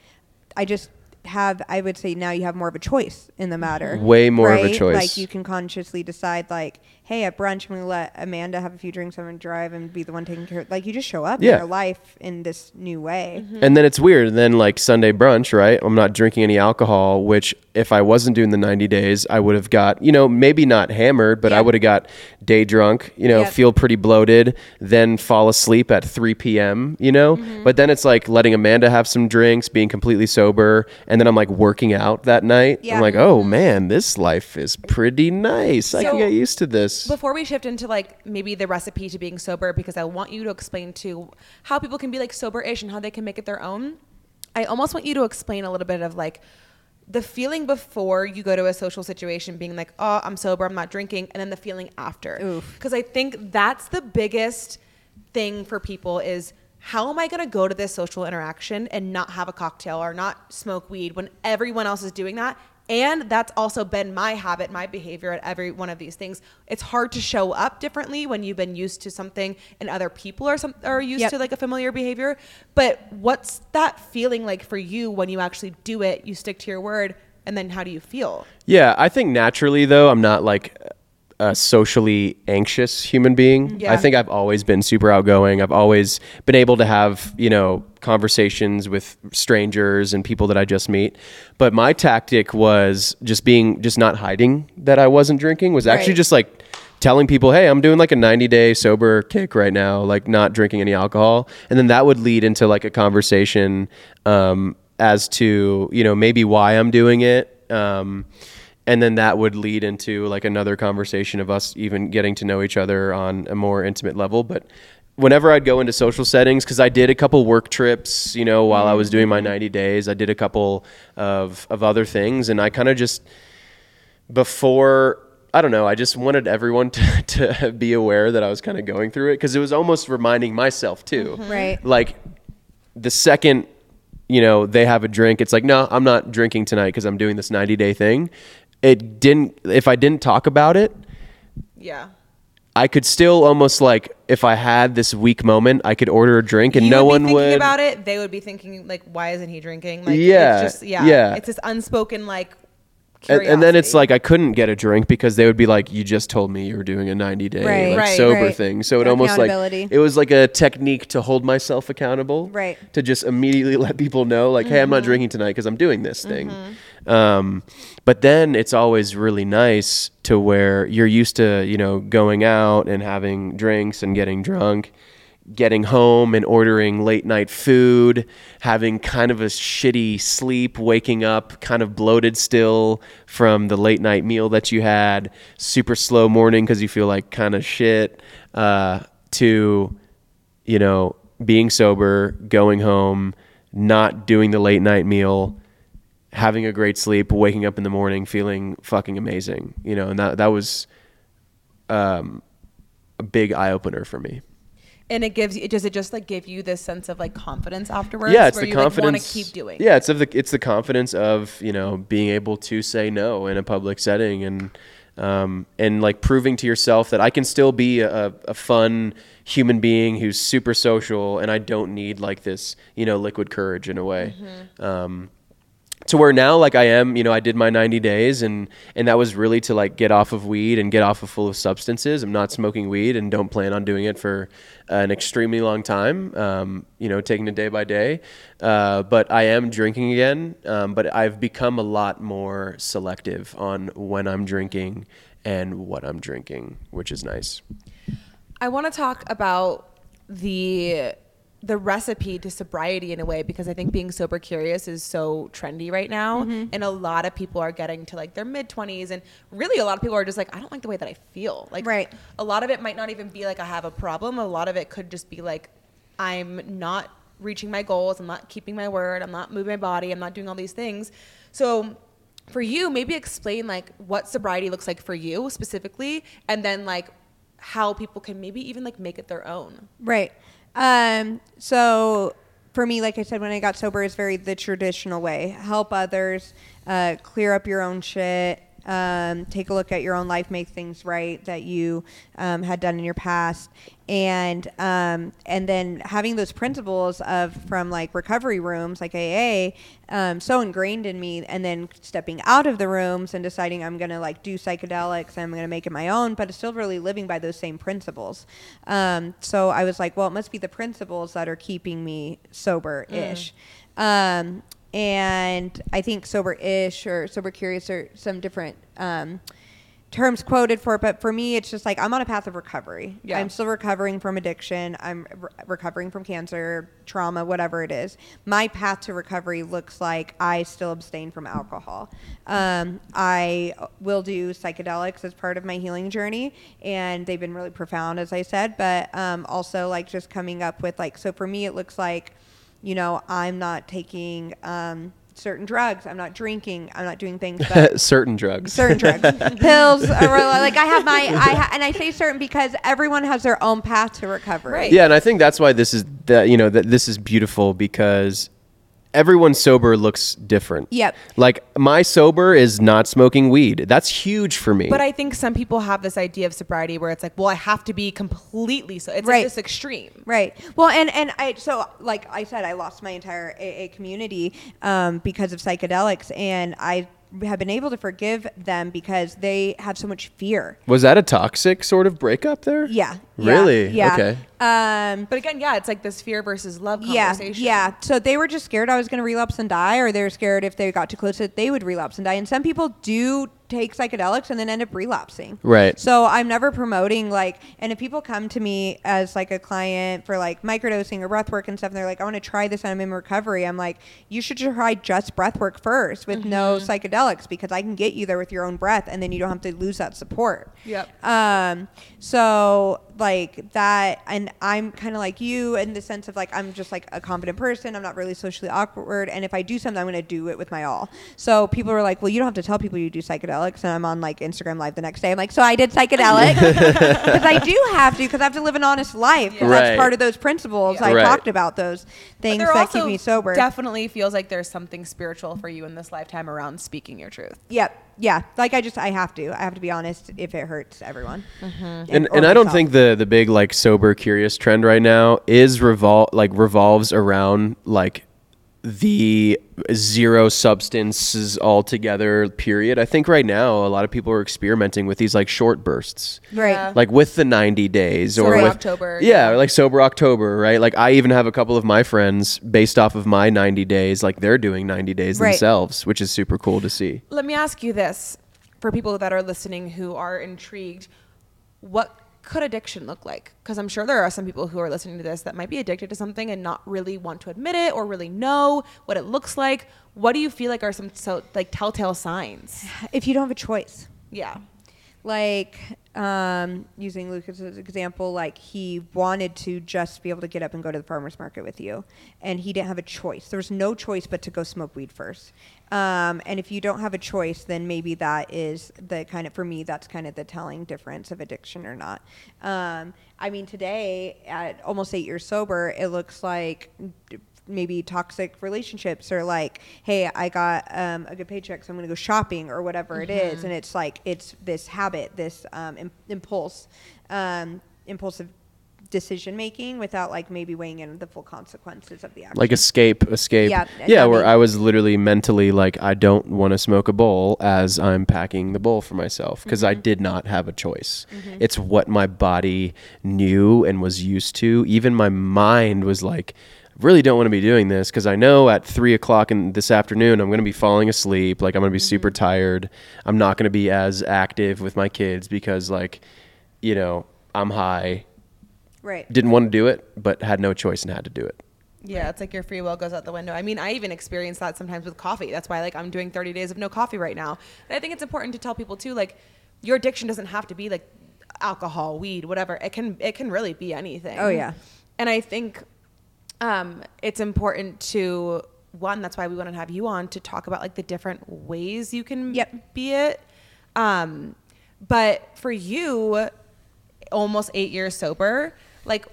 I just have, I would say now you have more of a choice in the matter. Way more of a choice. Like you can consciously decide, like, hey, at brunch, I'm gonna let Amanda have a few drinks, I'm gonna drive and be the one taking care. of Like you just show up Yeah. in your life in this new way. And then it's weird. And then like Sunday brunch, right? I'm not drinking any alcohol, which if I wasn't doing the 90 days, I would have got, you know, maybe not hammered, but I would have got day drunk, you know, Yep. feel pretty bloated, then fall asleep at 3 p.m., you know? Mm-hmm. But then it's like letting Amanda have some drinks, being completely sober. And then I'm like working out that night. Yeah. I'm like, oh man, this life is pretty nice. I can get used to this. Before we shift into like maybe the recipe to being sober, because I want you to explain to how people can be like sober-ish and how they can make it their own. I almost want you to explain a little bit of like the feeling before you go to a social situation, being like, "Oh, I'm sober, I'm not drinking," and then the feeling after. Because I think that's the biggest thing for people is how am I going to go to this social interaction and not have a cocktail or not smoke weed when everyone else is doing that? And that's also been my habit, my behavior at every one of these things. It's hard to show up differently when you've been used to something and other people are some are used Yep. to like a familiar behavior. But what's that feeling like for you when you actually do it? You stick to your word, and then how do you feel? Yeah, I think naturally though, I'm not like a socially anxious human being. Yeah. I think I've always been super outgoing. I've always been able to have, you know, conversations with strangers and people that I just meet. But my tactic was just being just not hiding that I wasn't drinking was actually Right. just like telling people, "Hey, I'm doing like a 90 day sober kick right now, like not drinking any alcohol," and then that would lead into like a conversation um, as to you know maybe why I'm doing it. Um, and then that would lead into like another conversation of us even getting to know each other on a more intimate level. But whenever I'd go into social settings, because I did a couple work trips, you know, while I was doing my 90 days, I did a couple of, of other things, and I kind of just before I don't know. I just wanted everyone to, to be aware that I was kind of going through it because it was almost reminding myself too. Mm-hmm. Right. Like the second, you know, they have a drink, it's like, no, I'm not drinking tonight because I'm doing this 90 day thing. It didn't, if I didn't talk about it, Yeah. I could still almost like, if I had this weak moment, I could order a drink and you no would one be thinking would. about it. They would be thinking like, why isn't he drinking? Like, Yeah, it's just yeah, yeah. It's this unspoken like. And, and then it's like I couldn't get a drink because they would be like, "You just told me you were doing a 90 day Right. like Right, sober right. thing." So it almost like it was like a technique to hold myself accountable, Right. To just immediately let people know, like, "Hey, I'm Mm-hmm. not drinking tonight because I'm doing this thing." Um, but then it's always really nice to where you're used to, you know, going out and having drinks and getting drunk. Getting home and ordering late night food, having kind of a shitty sleep, waking up kind of bloated still from the late night meal that you had, super slow morning because you feel like kind of shit, uh, to, you know, being sober, going home, not doing the late night meal, having a great sleep, waking up in the morning feeling fucking amazing, you know, and that, that was um, a big eye opener for me. And it gives you, does it just like give you this sense of like confidence afterwards? yeah, it's the you confidence. Like, to keep doing. Yeah, it's of the it's the confidence of you know being able to say no in a public setting and um, and like proving to yourself that I can still be a, a fun human being who's super social and I don't need like this you know liquid courage in a way. Mm-hmm. Um, to where now like I am, you know, I did my 90 days and and that was really to like get off of weed and get off of full of substances. I'm not smoking weed and don't plan on doing it for an extremely long time. Um, you know, taking it day by day. Uh, but I am drinking again. Um, but I've become a lot more selective on when I'm drinking and what I'm drinking, which is nice. I want to talk about the the recipe to sobriety in a way because I think being sober curious is so trendy right now Mm-hmm. and a lot of people are getting to like their mid 20s and really a lot of people are just like I don't like the way that I feel. Like Right. a lot of it might not even be like I have a problem. A lot of it could just be like I'm not reaching my goals, I'm not keeping my word, I'm not moving my body, I'm not doing all these things. So for you, maybe explain like what sobriety looks like for you specifically and then like how people can maybe even like make it their own. Right. Um, so for me, like I said, when I got sober, it's very the traditional way. Help others, uh, clear up your own shit, um, take a look at your own life, make things right that you um, had done in your past, and um, and then having those principles of from like recovery rooms like AA um, so ingrained in me, and then stepping out of the rooms and deciding I'm gonna like do psychedelics, I'm gonna make it my own, but still really living by those same principles. Um, so I was like, well, it must be the principles that are keeping me sober-ish. Um, and I think sober-ish or sober curious are some different um, terms quoted for it, but for me, it's just like I'm on a path of recovery. Yeah. I'm still recovering from addiction. I'm re- recovering from cancer, trauma, whatever it is. My path to recovery looks like I still abstain from alcohol. Um, I will do psychedelics as part of my healing journey, and they've been really profound, as I said. But um, also, like just coming up with like, so for me, it looks like, you know, I'm not taking. Um, certain drugs i'm not drinking i'm not doing things that Certain drugs. certain drugs, pills, or like I have my, I ha- and I say certain because everyone has their own path to recovery. Right. Yeah, and I think that's why this is that you know that this is beautiful because everyone sober looks different. Yep. Like my sober is not smoking weed. That's huge for me. But I think some people have this idea of sobriety where it's like, well, I have to be completely so. It's Right. like this extreme. Right. Well, and and I so like I said, I lost my entire AA community um, because of psychedelics, and I have been able to forgive them because they have so much fear. was that a toxic sort of breakup there? Yeah. Yeah, Really? Yeah. Okay. Um, But again, yeah, it's like this fear versus love yeah, conversation. yeah. So they were just scared I was going to relapse and die, or they were scared if they got too close that they would relapse and die. And some people do take psychedelics and then end up relapsing. Right. So I'm never promoting like, and if people come to me as like a client for like microdosing or breath work and stuff, and they're like, I want to try this and I'm in recovery. I'm like, you should try just breath work first with no psychedelics because I can get you there with your own breath, and then you don't have to lose that support. Yep. Um, so like that, and I'm kind of like you in the sense of like I'm just like a confident person. I'm not really socially awkward, and if I do something, I'm gonna do it with my all. So people were like, "Well, you don't have to tell people you do psychedelics," and I'm on like Instagram Live the next day. I'm like, "So I did psychedelic because I do have to because I have to live an honest life. 'cause Right. That's part of those principles Yeah. I Right. talked about. Those things there that also keep me sober. Definitely feels like there's something spiritual for you in this lifetime around speaking your truth. Yep. Yeah. Like I just I have to. I have to be honest if it hurts everyone. Mm-hmm. and or and I don't myself. think the the big like sober curious trend right now is revol like revolves around like the zero substances altogether period. I think right now a lot of people are experimenting with these like short bursts. Right. Yeah. Like with the 90 days or with October, Yeah, yeah. or like sober October, right? Like I even have a couple of my friends based off of my 90 days like they're doing 90 days Right. themselves, which is super cool to see. Let me ask you this for people that are listening who are intrigued. What could addiction look like? Because I'm sure there are some people who are listening to this that might be addicted to something and not really want to admit it or really know what it looks like. What do you feel like are some so like telltale signs? If you don't have a choice, Yeah. Like um, using Lucas's example, like he wanted to just be able to get up and go to the farmers market with you, and he didn't have a choice. There was no choice but to go smoke weed first. Um, and if you don't have a choice, then maybe that is the kind of for me that's kind of the telling difference of addiction or not. Um, I mean, today at almost eight years sober, it looks like maybe toxic relationships or like hey i got um, a good paycheck so i'm going to go shopping or whatever it is. And it's like it's this habit this um, Im- impulse um, impulsive decision making without like maybe weighing in the full consequences of the action. Like escape escape. Yeah, yeah where i was literally mentally like i don't want to smoke a bowl as i'm packing the bowl for myself because Mm-hmm. i did not have a choice. It's what my body knew and was used to. Even my mind was like I really don't want to be doing this because I know at three o'clock in this afternoon I'm going to be falling asleep. Like I'm going to be super Mm-hmm. tired. I'm not going to be as active with my kids because like, you know, I'm high. right Didn't want to do it, but had no choice and had to do it. Yeah, it's like your free will goes out the window. I mean, I even experience that sometimes with coffee. That's why like I'm doing 30 days of no coffee right now. And I think it's important to tell people too like your addiction doesn't have to be like alcohol, weed, whatever. It can it can really be anything. Oh, yeah. And I think um, it's important to one. That's why we want to have you on to talk about like the different ways you can Yep. be it. Um, but for you, almost eight years sober, like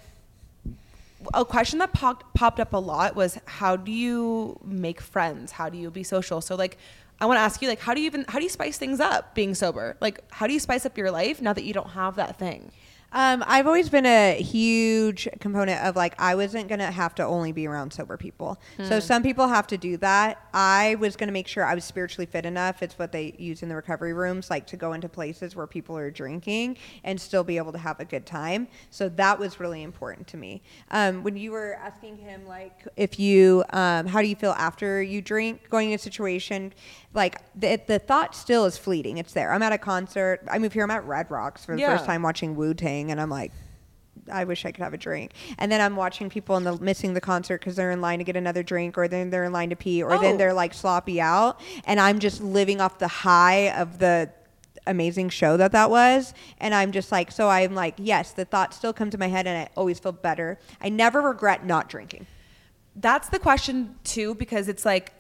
a question that popped popped up a lot was how do you make friends? How do you be social? So like I want to ask you like how do you even how do you spice things up being sober? Like how do you spice up your life now that you don't have that thing? Um, I've always been a huge component of like I wasn't gonna have to only be around sober people. So some people have to do that. I was gonna make sure I was spiritually fit enough. It's what they use in the recovery rooms, like to go into places where people are drinking and still be able to have a good time. So that was really important to me. Um, when you were asking him like if you um, how do you feel after you drink, going in a situation, like the the thought still is fleeting. It's there. I'm at a concert. I move here. I'm at Red Rocks for the Yeah. first time watching Wu Tang, and I'm like, I wish I could have a drink. And then I'm watching people in the missing the concert because they're in line to get another drink, or then they're in line to pee, or Oh. then they're like sloppy out, and I'm just living off the high of the amazing show that that was and i'm just like so i'm like yes the thought still comes to my head and i always feel better i never regret not drinking That's the question too because it's like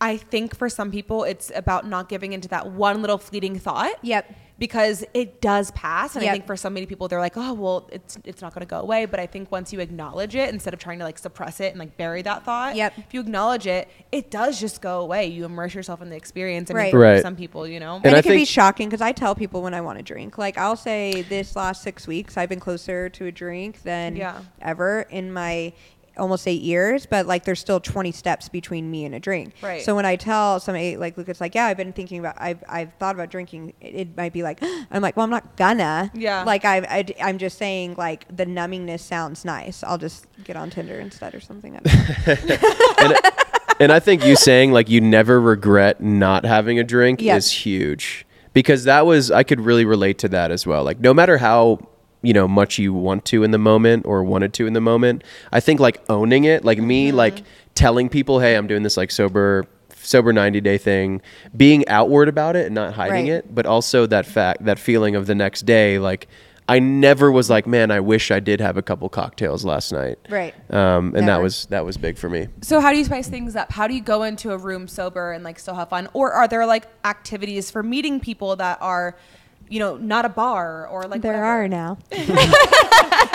I think for some people it's about not giving into that one little fleeting thought. Yep. Because it does pass, and I think for so many people they're like, "Oh, well, it's it's not going to go away." But I think once you acknowledge it, instead of trying to like suppress it and like bury that thought, Yep. if you acknowledge it, it does just go away. You immerse yourself in the experience, and Right. for Right. some people, you know, And and, I it can be shocking because I tell people when I want to drink. Like I'll say this last six weeks, I've been closer to a drink than Yeah. ever in my almost eight years. But like, there's still 20 steps between me and a drink. Right. So when I tell somebody like Lucas, like, yeah, I've been thinking about, I've, I've thought about drinking. It, it might be like, I'm like, well, I'm not gonna. Yeah. Like I, I, I'm just saying like the numbingness sounds nice. I'll just get on Tinder instead or something. I and, and I think you saying like you never regret not having a drink Yep. is huge because that was I could really relate to that as well. Like no matter how you know much you want to in the moment or wanted to in the moment, I think like owning it, like me, Mm-hmm. like telling people, hey, I'm doing this like sober sober 90 day thing being outward about it and not hiding Right. it but also that fact that feeling of the next day like i never was like man i wish i did have a couple cocktails last night Right. um, and that was that was big for me So how do you spice things up? How do you go into a room sober and like still have fun? Or are there like activities for meeting people that are, you know, not a bar or like there whatever? are now.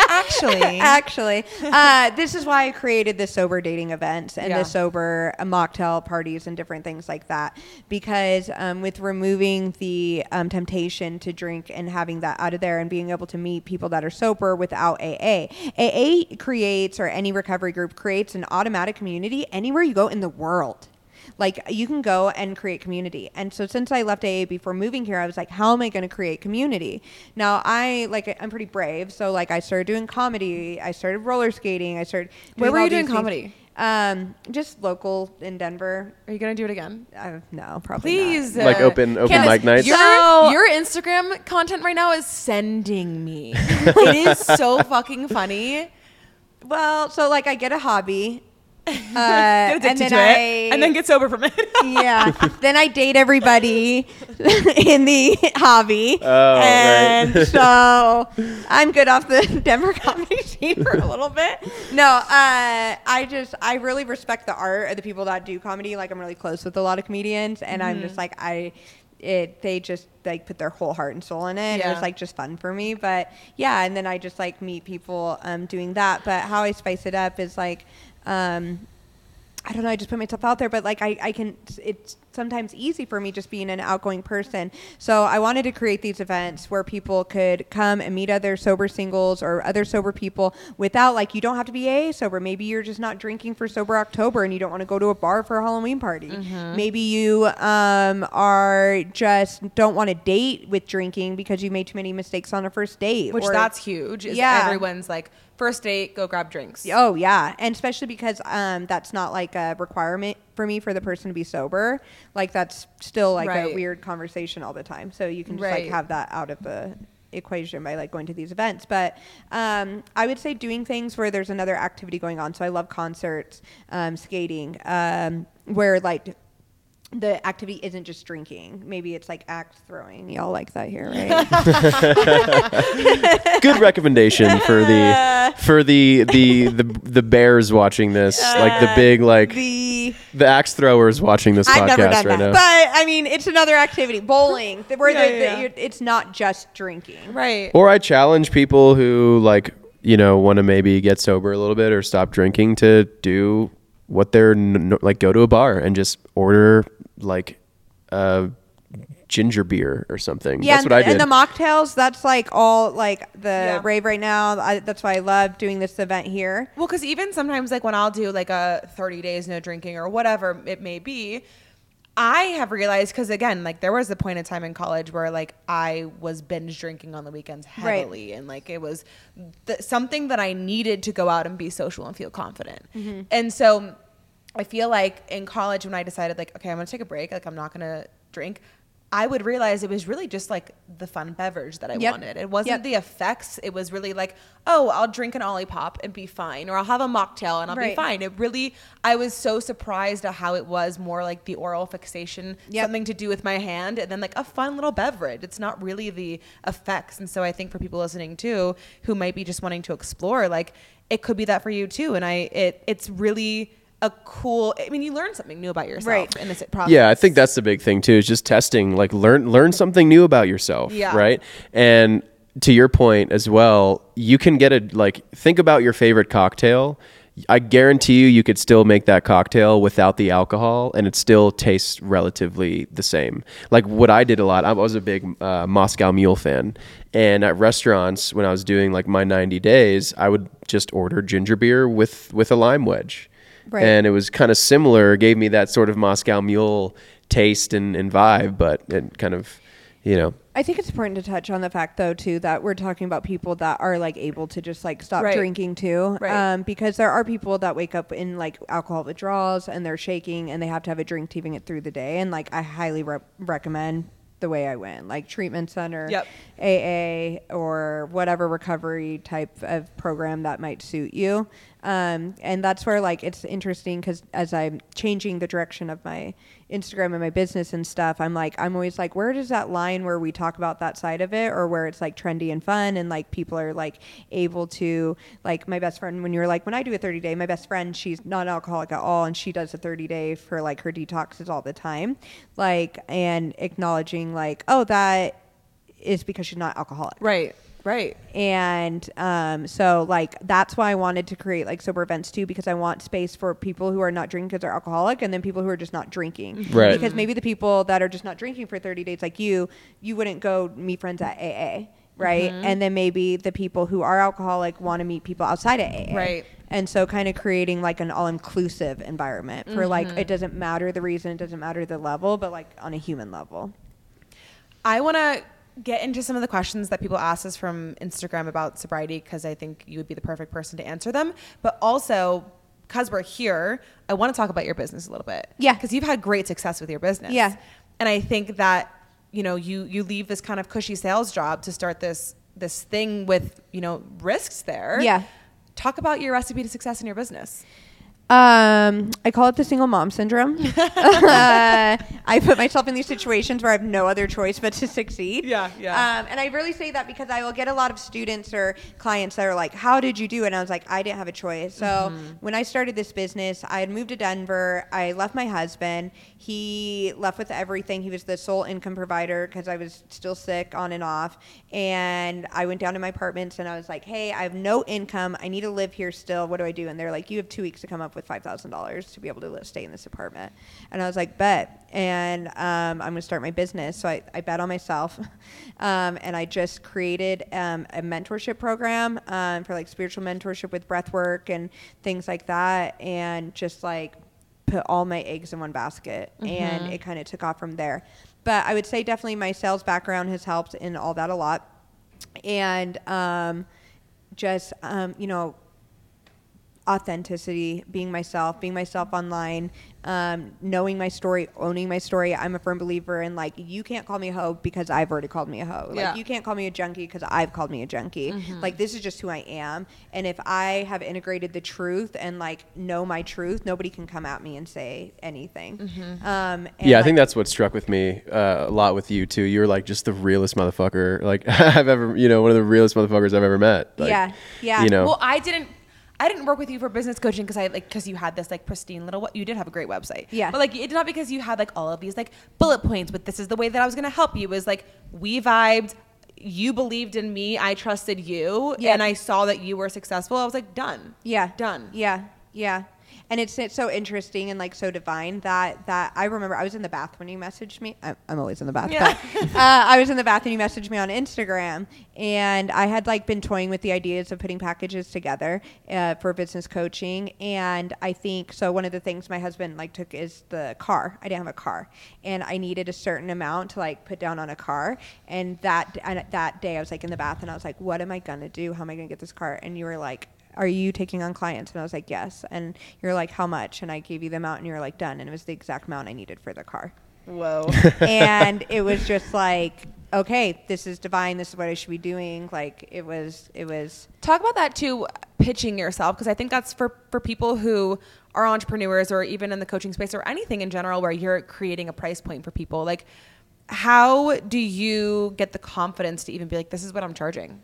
actually. Actually, uh, this is why I created the sober dating events and Yeah. the sober uh, mocktail parties and different things like that. Because um, with removing the um, temptation to drink and having that out of there and being able to meet people that are sober without AA, AA creates or any recovery group creates an automatic community anywhere you go in the world. Like you can go and create community. And so since I left AA before moving here, I was like, how am I going to create community? Now I like I'm pretty brave, so like I started doing comedy, I started roller skating, I started. Where doing were you doing these things. comedy? Um, just local in Denver. Are you gonna do it again? Uh, no, probably Please, Not. Like uh, open- open Candice, mic nights? Your, No. your Instagram content right now is sending me. it is so fucking funny. Well, so like I get a hobby. Uh, and then to I it, and then get sober from it. yeah. then I date everybody in the hobby. Oh, right. and so I'm good off the Denver comedy scene for a little bit. No, uh, I just, I really respect the art of the people that do comedy. Like, I'm really close with a lot of comedians, and I'm just like, I, it, they just like put their whole heart and soul in it. and It was like just fun for me. But yeah, and then I just like meet people um, doing that. But how I spice it up is like, um, I don't know. I just put myself out there, but like I, I can. It's sometimes easy for me just being an outgoing person. So I wanted to create these events where people could come and meet other sober singles or other sober people without like you don't have to be AA sober. Maybe you're just not drinking for sober October and you don't want to go to a bar for a Halloween party. Mm-hmm. Maybe you um, are just don't want to date with drinking because you made too many mistakes on a first date. Which or- that's huge. Is Yeah. everyone's like first date, go grab drinks. Oh yeah, and especially because um, that's not like a requirement for me for the person to be sober. Like that's still like Right. a weird conversation all the time. So you can just Right. like have that out of the equation by like going to these events. But um, I would say doing things where there's another activity going on. So I love concerts, um, skating, um, where like. The activity isn't just drinking. Maybe it's like axe throwing. Y'all like that here, right? Good recommendation for the for the the the, the bears watching this, like the uh, big like the, the axe throwers watching this I've podcast never done right that, now. but I mean, it's another activity. Bowling, where Yeah, the, yeah, the, you're- it's not just drinking. Right. Or I challenge people who like you know want to maybe get sober a little bit or stop drinking to do what they're n- n- like go to a bar and just order like a ginger beer or something. Yeah, That's and, what I did. and the mocktails, that's like all like the Yeah. rave right now. I, that's why I love doing this event here. Well, because even sometimes, like when I'll do like a 30 days no drinking or whatever it may be, I have realized because again, like there was a point in time in college where like I was binge drinking on the weekends Right. heavily, and like it was th- something that I needed to go out and be social and feel confident. Mm-hmm. And so I feel like in college when I decided like, okay, I'm gonna take a break, like I'm not gonna drink. I would realize it was really just like the fun beverage that I Yep. wanted. It wasn't Yep. the effects. It was really like, oh, I'll drink an Olipop and be fine, or I'll have a mocktail and I'll be fine. It really, I was so surprised at how it was more like the oral fixation, Yep. something to do with my hand, and then like a fun little beverage. It's not really the effects. And so I think for people listening too, who might be just wanting to explore, like it could be that for you too. And I, it, it's really a cool. I mean, you learn something new about yourself Right. in this process. Yeah, I think that's the big thing too. Is just testing. Like learn learn something new about yourself. Yeah. Right. And to your point as well, you can get a like think about your favorite cocktail. I guarantee you, you could still make that cocktail without the alcohol, and it still tastes relatively the same. Like what I did a lot. I was a big uh, Moscow Mule fan, and at restaurants when I was doing like my ninety days, I would just order ginger beer with with a lime wedge Right. and it was kind of similar. Gave me that sort of Moscow Mule taste and, and vibe, but it kind of, you know, I think it's important to touch on the fact, though, too, that we're talking about people that are like able to just like stop Right. drinking too, Right. um, because there are people that wake up in like alcohol withdrawals and they're shaking and they have to have a drink to even get through the day. And like, I highly re- recommend the way I went, like treatment center, Yep. AA, or whatever recovery type of program that might suit you. Um, and that's where like it's interesting because as I'm changing the direction of my Instagram and my business and stuff, I'm like I'm always like, where does that line where we talk about that side of it, or where it's like trendy and fun, and like people are like able to like my best friend when you're like when I do a 30 day, my best friend she's not alcoholic at all, and she does a 30 day for like her detoxes all the time, like and acknowledging like oh that is because she's not alcoholic Right. Right. and um, so like that's why I wanted to create like sober events too because I want space for people who are not drinking because they're alcoholic and then people who are just not drinking. Mm-hmm. Right. because maybe the people that are just not drinking for 30 days like you you wouldn't go meet friends at AA right? Mm-hmm. And then maybe the people who are alcoholic want to meet people outside of AA Right. and so kind of creating like an all-inclusive environment for like mm-hmm. it doesn't matter the reason it doesn't matter the level but like on a human level. I want to get into some of the questions that people ask us from Instagram about sobriety because I think you would be the perfect person to answer them. But also, because we're here, I want to talk about your business a little bit. Yeah. Because you've had great success with your business. Yeah. And I think that, you know, you you leave this kind of cushy sales job to start this this thing with, you know, risks there. Yeah. Talk about your recipe to success in your business. Um, I call it the single mom syndrome. uh, I put myself in these situations where I have no other choice but to succeed. Yeah, yeah. Um, and I really say that because I will get a lot of students or clients that are like, "How did you do it?" And I was like, "I didn't have a choice." So Mm-hmm. when I started this business, I had moved to Denver. I left my husband. He left with everything. He was the sole income provider because I was still sick on and off. And I went down to my apartments and I was like, "Hey, I have no income. I need to live here still. What do I do?" And they're like, "You have two weeks to come up with five thousand dollars to be able to live, stay in this apartment." And I was like, "Bet." And um, I'm gonna start my business. So I, I bet on myself, um, and I just created um, a mentorship program um, for like spiritual mentorship with breath work and things like that, and just like put all my eggs in one basket and it kind of took off from there but i would say definitely my sales background has helped in all that a lot and um, just um, you know authenticity being myself being myself online um, knowing my story owning my story i'm a firm believer in like you can't call me a hoe because i've already called me a hoe Yeah. like you can't call me a junkie because i've called me a junkie like this is just who i am and if i have integrated the truth and like know my truth nobody can come at me and say anything um, and, yeah, I like, think that's what struck with me uh, a lot with you too. You're like just the realest motherfucker like I've ever, you know, one of the realest motherfuckers I've ever met. Like, Yeah, yeah. You know, Well, I didn't. I didn't work with you for business coaching because I like because you had this like pristine little. You did have a great website. Yeah. But like it's not because you had like all of these like bullet points. But this is the way that I was going to help you. Was like we vibed. You believed in me. I trusted you. Yeah. And I saw that you were successful. I was like done. Yeah. Done. Yeah. Yeah. And it's, it's so interesting and like so divine that that I remember I was in the bath when you messaged me. I, I'm always in the bath, Yeah. but uh, I was in the bath and you messaged me on Instagram, and I had like been toying with the ideas of putting packages together uh, for business coaching. And I think so. One of the things my husband like took is the car. I didn't have a car, and I needed a certain amount to like put down on a car. And that and that day I was like in the bath and I was like, what am I gonna do? How am I gonna get this car? And you were like are you taking on clients? And I was like, yes. And you're like, how much? And I gave you the amount and you were like, done. And it was the exact amount I needed for the car. Whoa. and it was just like, okay, this is divine. This is what I should be doing. Like it was, it was, Talk about that too, pitching yourself, because I think that's for for people who are entrepreneurs or even in the coaching space or anything in general where you're creating a price point for people. Like, how do you get the confidence to even be like, this is what I'm charging?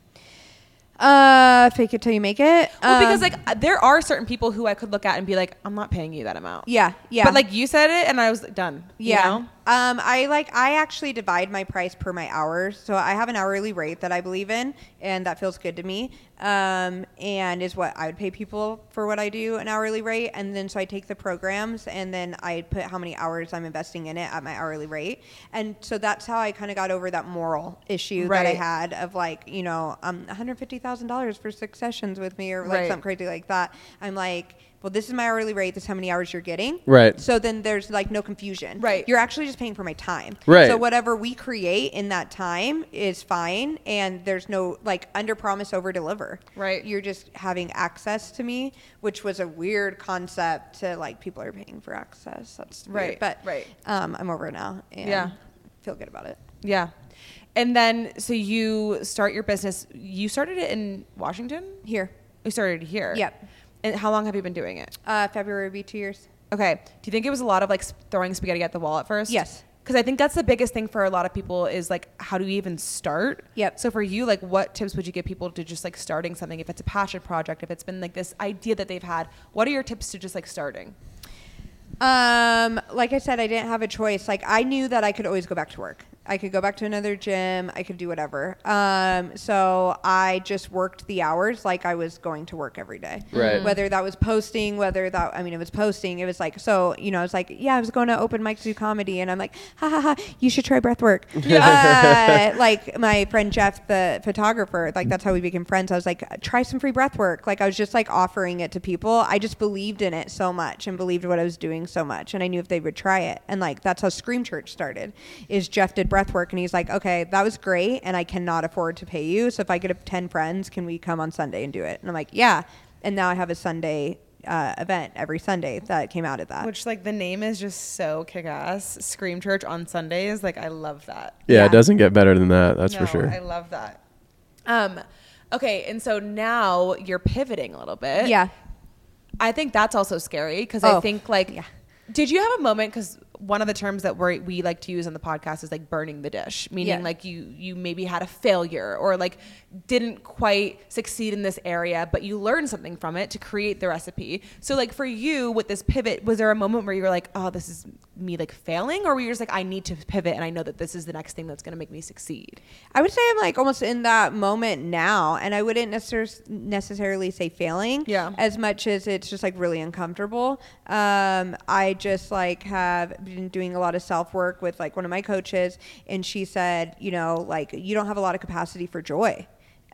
Uh, fake it till you make it. Well, because Um, like there are certain people who I could look at and be like, I'm not paying you that amount. yeah, yeah. But like you said it, and I was like, done. you Yeah. know? Um, I like I actually divide my price per my hours. So I have an hourly rate that I believe in and that feels good to me. Um, and is what I would pay people for what I do, an hourly rate. And then so I take the programs and then I put how many hours I'm investing in it at my hourly rate. And so that's how I kind of got over that moral issue that I had of like, you know, um, $150,000 for six sessions with me or like Right. something crazy like that. I'm like, well, this is my hourly rate. This is how many hours you're getting. Right. So then there's like no confusion. Right. You're actually just paying for my time. Right. So whatever we create in that time is fine, and there's no like under promise over deliver. Right. You're just having access to me, which was a weird concept to like people are paying for access. That's weird. Right, But right. Um, I'm over it now. And Yeah. Feel good about it. Yeah. And then, so you start your business. You started it in Washington? Here. You started here? Yep. And how long have you been doing it? Uh, February will be two years. Okay. Do you think it was a lot of like throwing spaghetti at the wall at first? Yes. Because I think that's the biggest thing for a lot of people is like, how do you even start? Yep. So for you, like, what tips would you give people to just like starting something? If it's a passion project, if it's been like this idea that they've had, what are your tips to just like starting? Um, like I said, I didn't have a choice. Like I knew that I could always go back to work. I could go back to another gym. I could do whatever. Um, so I just worked the hours like I was going to work every day. Right. Whether that was posting, whether that I mean it was posting. It was like so you know I was like yeah I was going to open mics do comedy and I'm like ha ha ha you should try breath work. uh, like my friend Jeff the photographer like that's how we became friends. I was like try some free breath work. Like I was just like offering it to people. I just believed in it so much and believed what I was doing so much and I knew if they would try it and like that's how Scream Church started. Is Jeff did breath work and he's like okay that was great and I cannot afford to pay you so if I get up ten friends can we come on Sunday and do it and I'm like yeah and now I have a Sunday uh, event every Sunday that came out of that. Which like the name is just so kick ass. Scream Church on Sundays. Like I love that. Yeah, Yeah. it doesn't get better than that. That's No, for sure. I love that. Um, okay, and so now you're pivoting a little bit. yeah. I think that's also scary because Oh, I think like, yeah. did you have a moment? Because one of the terms that we we like to use on the podcast is like burning the dish, meaning Yeah. like you you maybe had a failure or like didn't quite succeed in this area, but you learned something from it to create the recipe. So like for you with this pivot, was there a moment where you were like, oh, this is me like failing, or were you just like, I need to pivot and I know that this is the next thing that's going to make me succeed? I would say I'm like almost in that moment now, and I wouldn't necessar- necessarily say failing, Yeah. as much as it's just like really uncomfortable. Um, I just like have been doing a lot of self work with like one of my coaches, and she said, you know, like you don't have a lot of capacity for joy.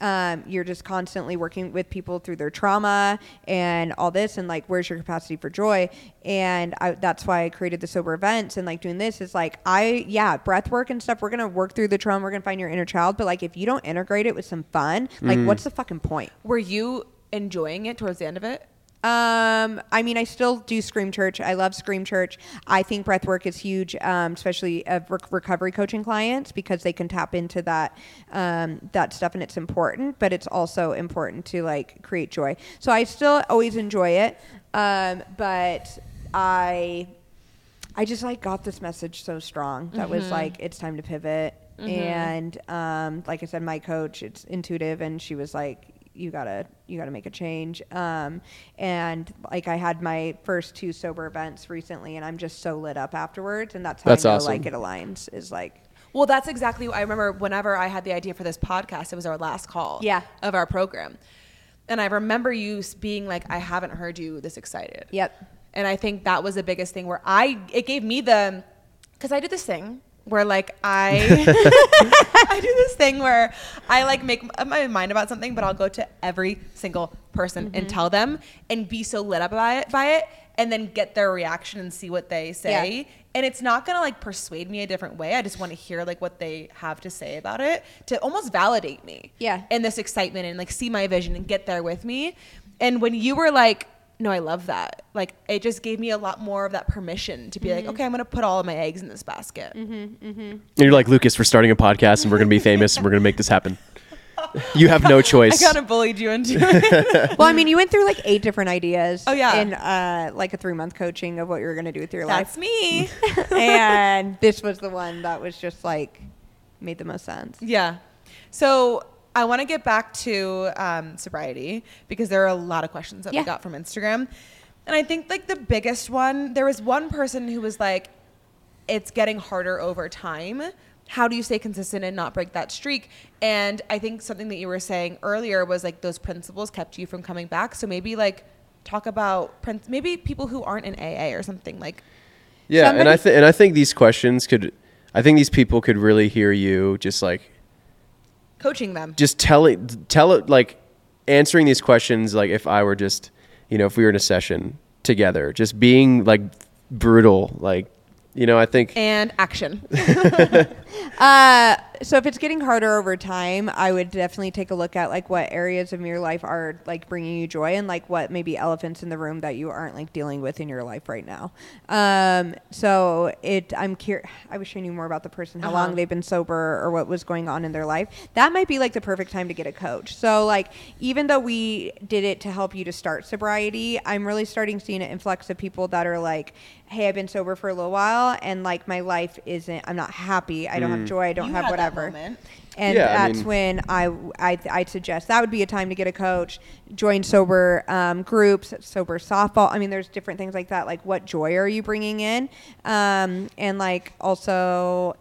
Um, you're just constantly working with people through their trauma and all this, and like, where's your capacity for joy? And I, that's why I created the sober events and like doing this is like, I, yeah, breath work and stuff. We're gonna work through the trauma. We're gonna find your inner child. But like, if you don't integrate it with some fun, like, what's the fucking point? Were you enjoying it towards the end of it? Um, I mean, I still do Scream Church. I love Scream Church. I think breath work is huge, um, especially of rec- recovery coaching clients because they can tap into that um, that stuff and it's important. But it's also important to like create joy. So I still always enjoy it, um, but I I just like got this message so strong that was like it's time to pivot. And um, like I said, my coach, it's intuitive, and she was like, "You gotta, you gotta make a change." Um, and like I had my first two sober events recently, and I'm just so lit up afterwards, and that's how That's I know awesome. like it aligns. Is like, Well, that's exactly. I remember whenever I had the idea for this podcast, it was our last call Yeah. of our program, and I remember you being like, "I haven't heard you this excited." Yep. And I think that was the biggest thing where I it gave me the because I did this thing where like I I do this thing where I like make up my mind about something, but I'll go to every single person and mm-hmm. tell them and be so lit up by it by it and then get their reaction and see what they say. Yeah. And it's not gonna like persuade me a different way. I just want to hear like what they have to say about it to almost validate me. Yeah. And this excitement and like see my vision and get there with me. And when you were like, no, I love that. Like it just gave me a lot more of that permission to be Mm-hmm. like, okay, I'm gonna put all of my eggs in this basket. Mm-hmm, mm-hmm. you're like, Lucas, we're starting a podcast and we're going to be famous and we're going to make this happen. You have no choice. I choice. kind of bullied you into it. well, I mean, you went through like eight different ideas. Oh, yeah. In uh, like a three month coaching of what you were gonna do with your That's life, That's me. and this was the one that was just like made the most sense. yeah. So I want to get back to um, sobriety because there are a lot of questions that Yeah. we got from Instagram. And I think like the biggest one, there was one person who was like, it's getting harder over time. How do you stay consistent and not break that streak? And I think something that you were saying earlier was like those principles kept you from coming back. So maybe like talk about prin- maybe people who aren't in AA or something like Yeah, and I th- and I think these questions could, I think these people could really hear you just like coaching them. just tell it, tell it like answering these questions like if I were just, you know, if we were in a session together, just being like brutal, like, you know, I think And action. Uh, so if it's getting harder over time, I would definitely take a look at like what areas of your life are like bringing you joy and like what maybe elephants in the room that you aren't like dealing with in your life right now. Um, so it, I'm curious. I wish I knew more about the person, how Uh-huh. long they've been sober or what was going on in their life. That might be like the perfect time to get a coach. So like even though we did it to help you to start sobriety, I'm really starting seeing an influx of people that are like, hey, I've been sober for a little while and like my life isn't. I'm not happy. I don't have joy. I don't You have had that whatever. moment. And Yeah, I that's mean- when I, I I'd suggest that would be a time to get a coach, join sober um, groups, sober softball. I mean, there's different things like that. Like, what joy are you bringing in? Um, and like also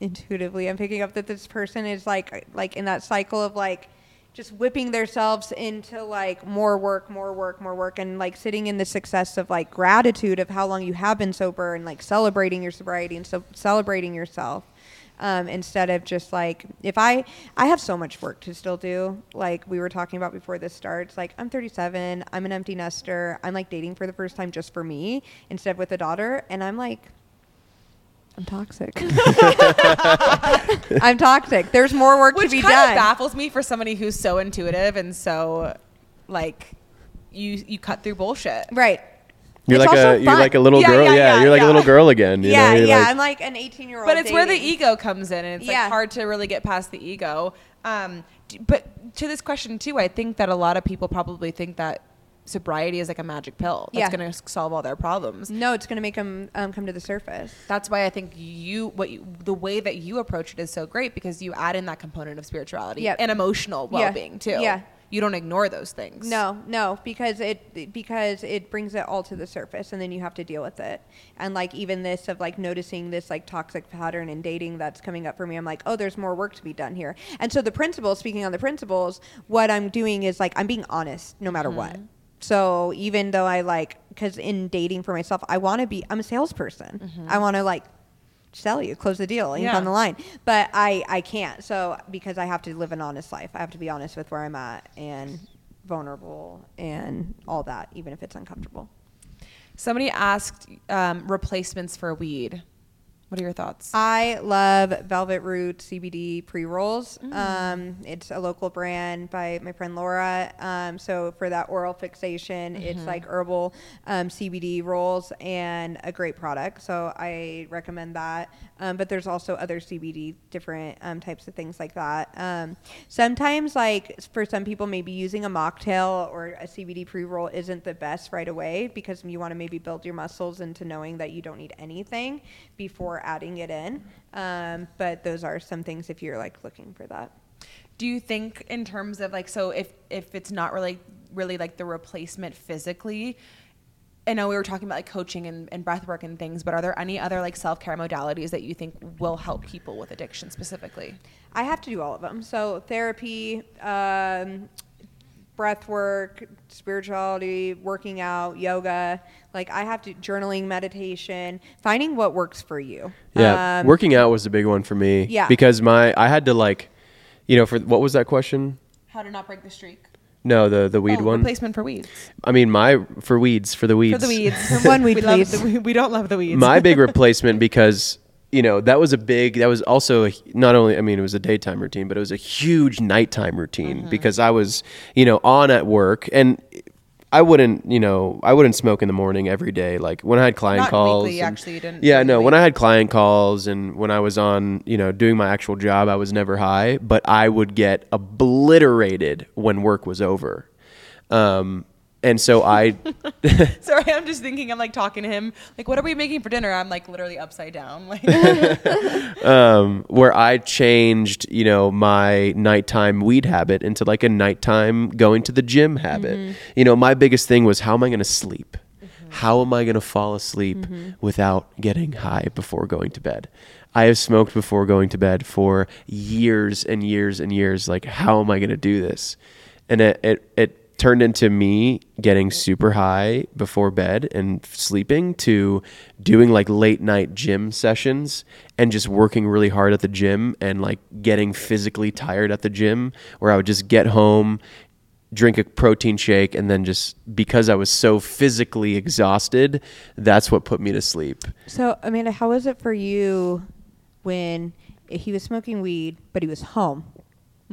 intuitively, I'm picking up that this person is like like in that cycle of like just whipping themselves into like more work, more work, more work, and like sitting in the success of like gratitude of how long you have been sober and like celebrating your sobriety and so celebrating yourself um, instead of just like if I I have so much work to still do. Like we were talking about before this starts. Like I'm 37. I'm an empty nester. I'm like dating for the first time just for me instead of with a daughter, and I'm like. I'm toxic. I'm toxic. There's more work Which to be kind done. of baffles me for somebody who's so intuitive and so like you you cut through bullshit. Right. You're It's like also a you're fun. like a little Yeah, girl. yeah, Yeah, yeah, you're like yeah. a little girl again. You yeah, know? You're yeah. like- I'm like an 18 year old. But it's where the ego comes in, and it's Yeah. like hard to really get past the ego. Um, d- but to this question too, I think that a lot of people probably think that sobriety is like a magic pill that's Yeah. going to solve all their problems. No, it's going to make them um, come to the surface. That's why I think you, what you, the way that you approach it is so great because you add in that component of spirituality Yep. and emotional well-being too. Yeah. you don't ignore those things. No, no, because it because it brings it all to the surface, and then you have to deal with it. And like even this of like noticing this like toxic pattern in dating that's coming up for me, I'm like, oh, there's more work to be done here. And so the principles, speaking on the principles, what I'm doing is like I'm being honest no matter what. So even though I like, because in dating for myself, I want to be, I'm a salesperson. I want to like sell you, close the deal, ink Yeah. on the line. But I, I can't. So because I have to live an honest life, I have to be honest with where I'm at and vulnerable and all that, even if it's uncomfortable. Somebody asked um, replacements for weed. What are your thoughts? I love Velvet Root CBD pre rolls. Mm. Um, it's a local brand by my friend Laura. Um, so for that oral fixation, Mm-hmm. it's like herbal um, CBD rolls and a great product. So I recommend that. Um, but there's also other CBD different um, types of things like that. Um, sometimes, like for some people, maybe using a mocktail or a CBD pre roll isn't the best right away because you want to maybe build your muscles into knowing that you don't need anything before adding it in. Um, but those are some things if you're like looking for that. Do you think in terms of like so if if it's not really really like the replacement physically? I know we were talking about like coaching and, and breath work and things, but are there any other like self care modalities that you think will help people with addiction specifically? I have to do all of them. So therapy, um, breath work, spirituality, working out, yoga. Like I have to journaling, meditation, finding what works for you. Yeah, Um, working out was the big one for me. Yeah. because my I had to like, you know, for what was that question? How to not break the streak? No, the the weed Oh, one. Replacement for weeds. I mean, my for weeds for the weeds. For the weeds. One weed, we love please. the, we don't love the weeds. my big replacement because you know that was a big that was also a, not only i mean it was a daytime routine but it was a huge nighttime routine Mm-hmm. because i was you know on at work and i wouldn't you know i wouldn't smoke in the morning every day. Like when i had client Not calls weekly, and- actually, you didn't yeah no when i had client calls and when i was on you know doing my actual job i was never high but i would get obliterated when work was over. Um and so i Sorry, I'm just thinking. I'm like talking to him. Like, what are we making for dinner? I'm like literally upside down. Like, um, where I changed, you know, my nighttime weed habit into like a nighttime going to the gym habit. Mm-hmm. You know, my biggest thing was how am I going to sleep? Mm-hmm. How am I going to fall asleep mm-hmm. without getting high before going to bed? I have smoked before going to bed for years and years and years. Like, how am I going to do this? And it, it, it turned into me getting super high before bed and sleeping to doing like late night gym sessions and just working really hard at the gym and like getting physically tired at the gym where I would just get home drink a protein shake and then just because I was so physically exhausted that's what put me to sleep. So Amanda, how was it for you when he was smoking weed, but he was home?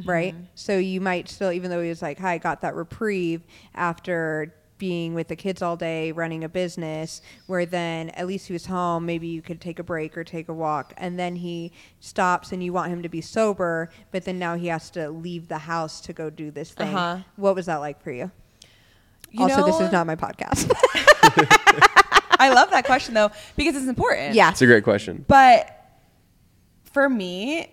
Right. So you might still, even though he was like, "Hi, I got that reprieve after being with the kids all day, running a business." Where then at least he was home. Maybe you could take a break or take a walk, and then he stops, and you want him to be sober, but then now he has to leave the house to go do this thing. Uh-huh. What was that like for you? You also, this is not my podcast. I love that question though because it's important. yeah. It's a great question. But for me,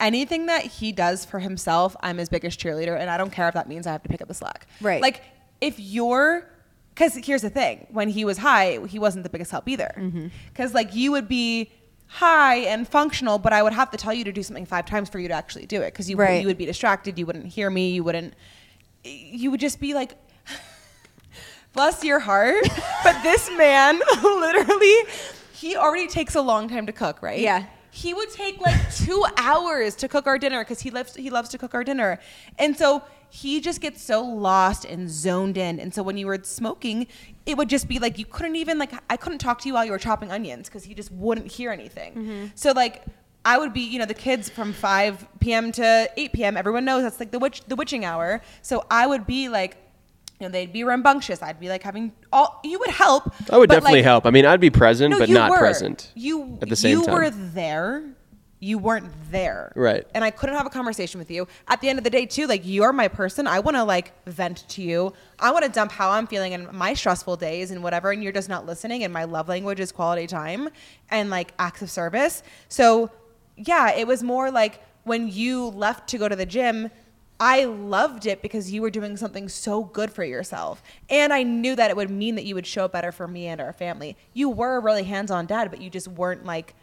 anything that he does for himself, I'm his biggest cheerleader, and I don't care if that means I have to pick up the slack. Right. Like if you're, because here's the thing: when he was high, he wasn't the biggest help either. Mm-hmm. Because like you would be high and functional, but I would have to tell you to do something five times for you to actually do it. Because you Right. you would be distracted, you wouldn't hear me, you wouldn't. You would just be like. Bless your heart. but this man literally, he already takes a long time to cook, right? Yeah. He would take like two hours to cook our dinner because he loves he loves to cook our dinner. And so he just gets so lost and zoned in. And so when you were smoking, it would just be like you couldn't even like I couldn't talk to you while you were chopping onions because he just wouldn't hear anything. Mm-hmm. So like I would be, you know, the kids from 5 p.m. to 8 p.m. Everyone knows that's like the witch, the witching hour. So I would be like you know, they'd be rambunctious. I'd be like having all. You would help. I would definitely like, help. I mean, I'd be present, no, but not were. present. You at the same you time. were there. You weren't there. Right. And I couldn't have a conversation with you. At the end of the day, too, like you're my person. I want to like vent to you. I want to dump how I'm feeling in my stressful days and whatever. And you're just not listening. And my love language is quality time and like acts of service. So yeah, it was more like when you left to go to the gym. I loved it because you were doing something so good for yourself. And I knew that it would mean that you would show up better for me and our family. You were a really hands on dad, but you just weren't like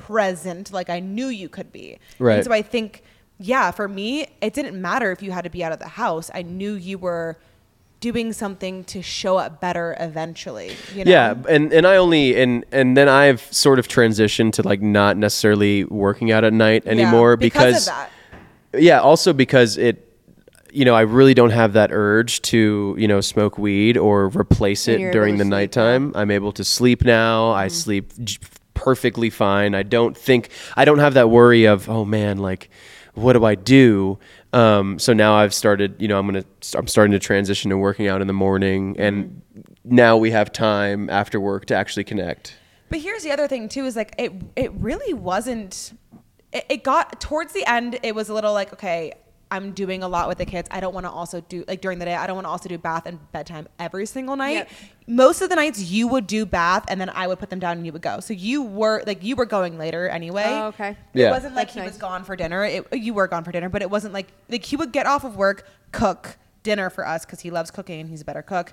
present like I knew you could be. Right. And so I think, yeah, for me, it didn't matter if you had to be out of the house. I knew you were doing something to show up better eventually. You know? Yeah, and and I only and and then I've sort of transitioned to like not necessarily working out at night Yeah, anymore because, of that. Yeah, also because it you know, I really don't have that urge to, you know, smoke weed or replace it you're during the sleep nighttime. I'm able to sleep now. I Mm-hmm. sleep j- perfectly fine. I don't think I don't have that worry of, oh man, like what do I do? Um, so now I've started, you know, I'm going to I'm starting to transition to working out in the morning and Mm-hmm. now we have time after work to actually connect. But here's the other thing too is like it it really wasn't it, it got towards the end it was a little like okay I'm doing a lot with the kids. I don't want to also do like during the day. I don't want to also do bath and bedtime every single night. Yep. Most of the nights you would do bath and then I would put them down and you would go. So you were like you were going later anyway. Oh, okay. Yeah. It wasn't like That's he nice. was gone for dinner. It, you were gone for dinner, but it wasn't like like he would get off of work, cook dinner for us because he loves cooking and he's a better cook,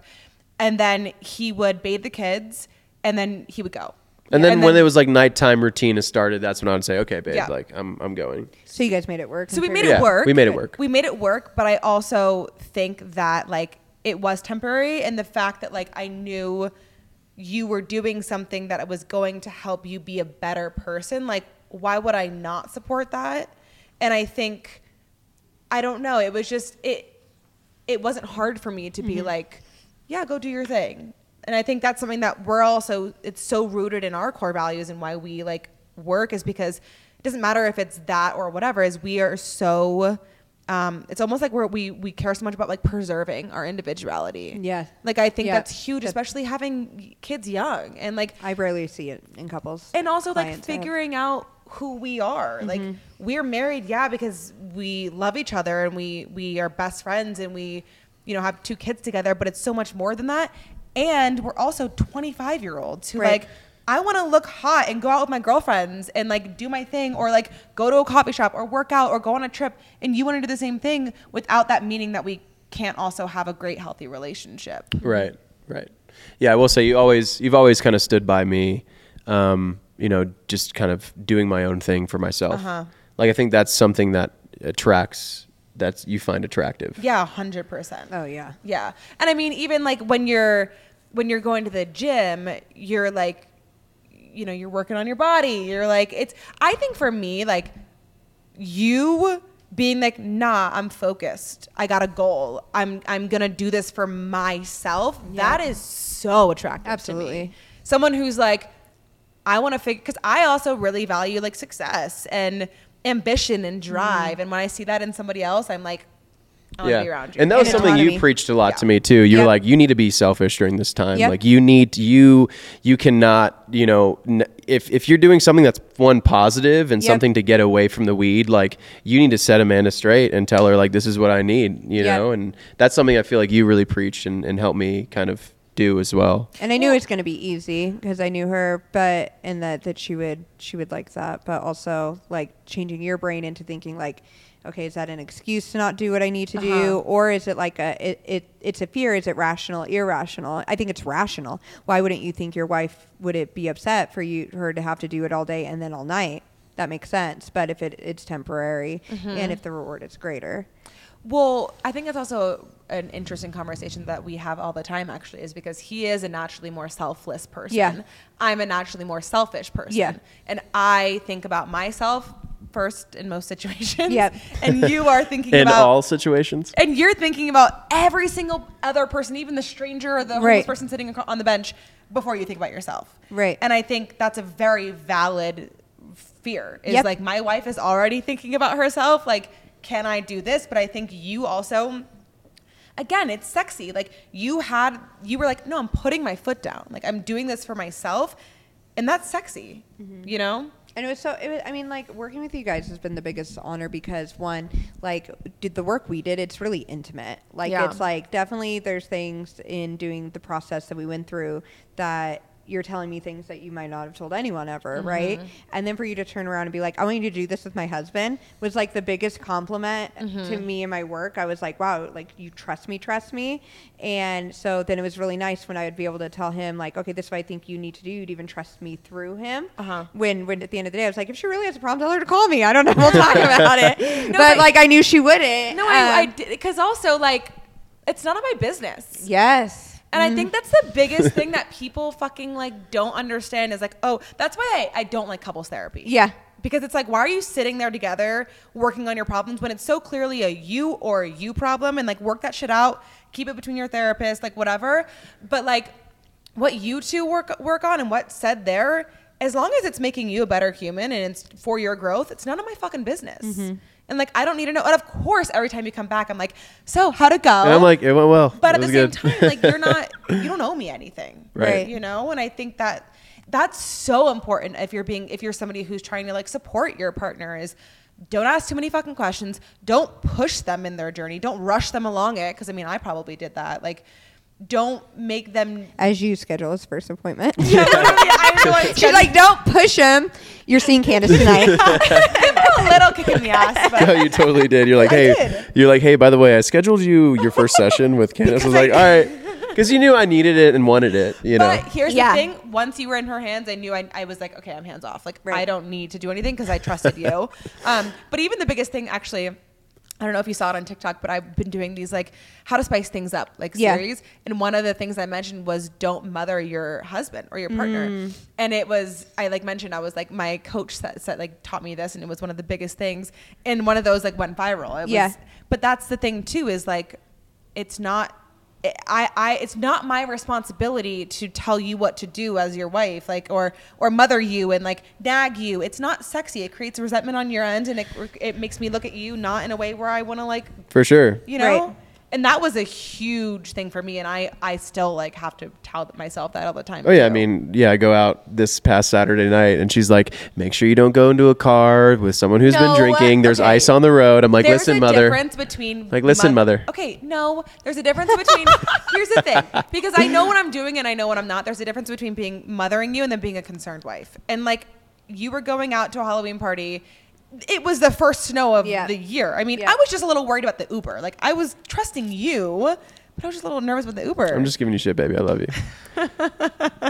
and then he would bathe the kids, and then he would go. And then when it was like nighttime routine has started, that's when I would say, okay, babe, Yeah. like I'm I'm going. So you guys made it work. So we made it Yeah, work. we made it work. We made it work, but I also think that like it was temporary and the fact that like I knew you were doing something that was going to help you be a better person, like why would I not support that? And I think I don't know, it was just it it wasn't hard for me to be mm-hmm. like, yeah, go do your thing. And I think that's something that we're also it's so rooted in our core values and why we like work is because it doesn't matter if it's that or whatever is we are so um, it's almost like we're, we we care so much about like preserving our individuality. Yeah. Like I think Yeah. that's huge, especially having kids young and like I rarely see it in couples. and also like figuring out who we are like Mm-hmm. we're married yeah because we love each other and we we are best friends and we you know have two kids together but it's so much more than that and we're also 25 year olds who Right. like I want to look hot and go out with my girlfriends and like do my thing or like go to a coffee shop or work out or go on a trip and you want to do the same thing without that meaning that we can't also have a great healthy relationship. Right, right. Yeah, I will say you always you've always kind of stood by me. Um, you know, just kind of doing my own thing for myself. Uh-huh. Like I think that's something that attracts that you find attractive. Yeah, 100%. Oh yeah. Yeah. And I mean, even like when you're when you're going to the gym, you're like, you know, you're working on your body. You're like, it's. I think for me, like, you being like, nah, I'm focused. I got a goal. I'm I'm gonna do this for myself. Yeah. That is so attractive. To me. Absolutely. Someone who's like, I want to figure because I also really value like success and ambition and mm-hmm. drive. And when I see that in somebody else, I'm like, I want be around you. And that was And something you preached a lot to me too. You're Yep. like, you need to be selfish during this time. Yep. Like you need you you cannot you know n- if if you're doing something that's one positive and Yep. something to get away from the weed, like you need to set Amanda straight and tell her like this is what I need. You know, and that's something I feel like you really preached and, and helped me kind of do as well. And I knew it was going to be easy because I knew her, but and that that she would she would like that, but also like changing your brain into thinking like, okay, is that an excuse to not do what I need to Uh-huh. do, or is it like a it, it it's a fear? Is it rational, irrational? I think it's rational. Why wouldn't you think your wife would it be upset for you her to have to do it all day and then all night? That makes sense. But if it, it's temporary Mm-hmm. and if the reward is greater, Well, I think that's also an interesting conversation that we have all the time, actually, is because he is a naturally more selfless person. Yeah. I'm a naturally more selfish person. Yeah. And I think about myself first in most situations. Yep. And you are thinking In about all situations. and you're thinking about every single other person, even the stranger or the homeless Right. person sitting on the bench, before you think about yourself. Right. And I think that's a very valid fear. Is Yep. like my wife is already thinking about herself. Like, can I do this? But I think you also. again, it's sexy. Like you had, you were like, no, I'm putting my foot down. Like I'm doing this for myself, and that's sexy. Mm-hmm. You know? And it was so. It was, I mean, like working with you guys has been the biggest honor because one, like, did the work we did. It's really intimate. Like, Yeah. it's like definitely there's things in doing the process that we went through that you're telling me things that you might not have told anyone ever, right? And then for you to turn around and be like, I want you to do this with my husband was like the biggest compliment to me and my work. I was like, wow, like you trust me, trust me. And so then it was really nice when I would be able to tell him like, okay, this is what I think you need to do. You'd even trust me through him. Uh-huh. When, when at the end of the day, I was like, if she really has a problem, tell her to call me. I don't know. We'll talk about it. No, but but- like, I knew she wouldn't. No, I, I Um, did because also like it's none of my business. Yes. And I mm-hmm. think that's the biggest thing that people fucking like don't understand is like, oh, that's why I, I don't like couples therapy. Yeah. Because it's like, why are you sitting there together working on your problems when it's so clearly a you or a you problem and like work that shit out, keep it between your therapist, like whatever. But like what you two work work on and what's said there, as long as it's making you a better human and it's for your growth, it's none of my fucking business. Mm-hmm. And like I don't need to know. And of course, every time you come back, I'm like, so how'd it go? And I'm like, it went well. But It at the same good. time, like you're not, you don't owe me anything, Right. You know, and I think that that's so important if you're being, if you're somebody who's trying to like support your partner is don't ask too many fucking questions. Don't push them in their journey. Don't rush them along it. Cause I mean, I probably did that. Like, don't make them. As you schedule his first appointment. Yeah, literally, I don't know what She's like, don't push him. You're seeing Candice tonight. a little kick in the ass, but no, you totally did. You're like, I hey, did. you're like, hey, by the way, I scheduled you your first session with Candice. I was like, all right, because you knew I needed it and wanted it. You know, But here's Yeah. the thing: once you were in her hands, I knew I, I was like, okay, I'm hands off. Like Right. I don't need to do anything because I trusted you. um, but even the biggest thing, actually. I don't know if you saw it on TikTok, but I've been doing these like how to spice things up like Yeah. series. And one of the things I mentioned was don't mother your husband or your partner. Mm. And it was I like mentioned I was like my coach said like taught me this, and it was one of the biggest things. And one of those like went viral. It Yeah. was, but that's the thing too is like it's not I, I it's not my responsibility to tell you what to do as your wife like or or mother you and like nag you it's not sexy it creates resentment on your end and it, it makes me look at you not in a way where i want to like for sure. you know Right. And that was a huge thing for me and i i still like have to tell myself that all the time Oh yeah, I mean, yeah, I go out this past Saturday night, and she's like, "Make sure you don't go into a car with someone who's No, been drinking. There's okay. ice on the road." I'm like, there's "Listen, a mother." difference between Like, listen, mother. Okay, no, there's a difference between. here's the thing, because I know what I'm doing and I know what I'm not. There's a difference between being mothering you and then being a concerned wife. And like, you were going out to a Halloween party. It was the first snow of Yeah. the year. I mean, Yeah. I was just a little worried about the Uber. Like, I was trusting you, but I was just a little nervous with the Uber. I'm just giving you shit, baby. I love you.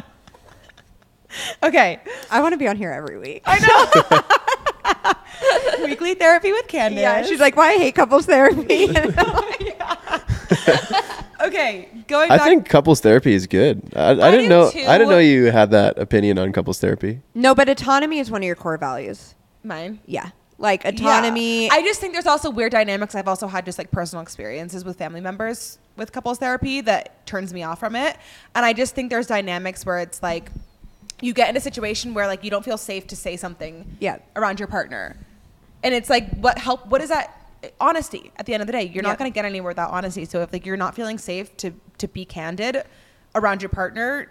okay. I want to be on here every week. I know. Weekly therapy with Candice. Yeah, she's like, why I hate couples therapy. okay, going I back. think couples therapy is good. I, I, I didn't know. too. I didn't know you had that opinion on couples therapy. no, but autonomy is one of your core values. Mine. Yeah. Like autonomy. Yeah. I just think there's also weird dynamics. I've also had just like personal experiences with family members with couples therapy that turns me off from it. And I just think there's dynamics where it's like you get in a situation where like you don't feel safe to say something Yeah. around your partner. And it's like what help what is that honesty at the end of the day. You're Yeah. not going to get anywhere without honesty. So if like you're not feeling safe to to be candid around your partner,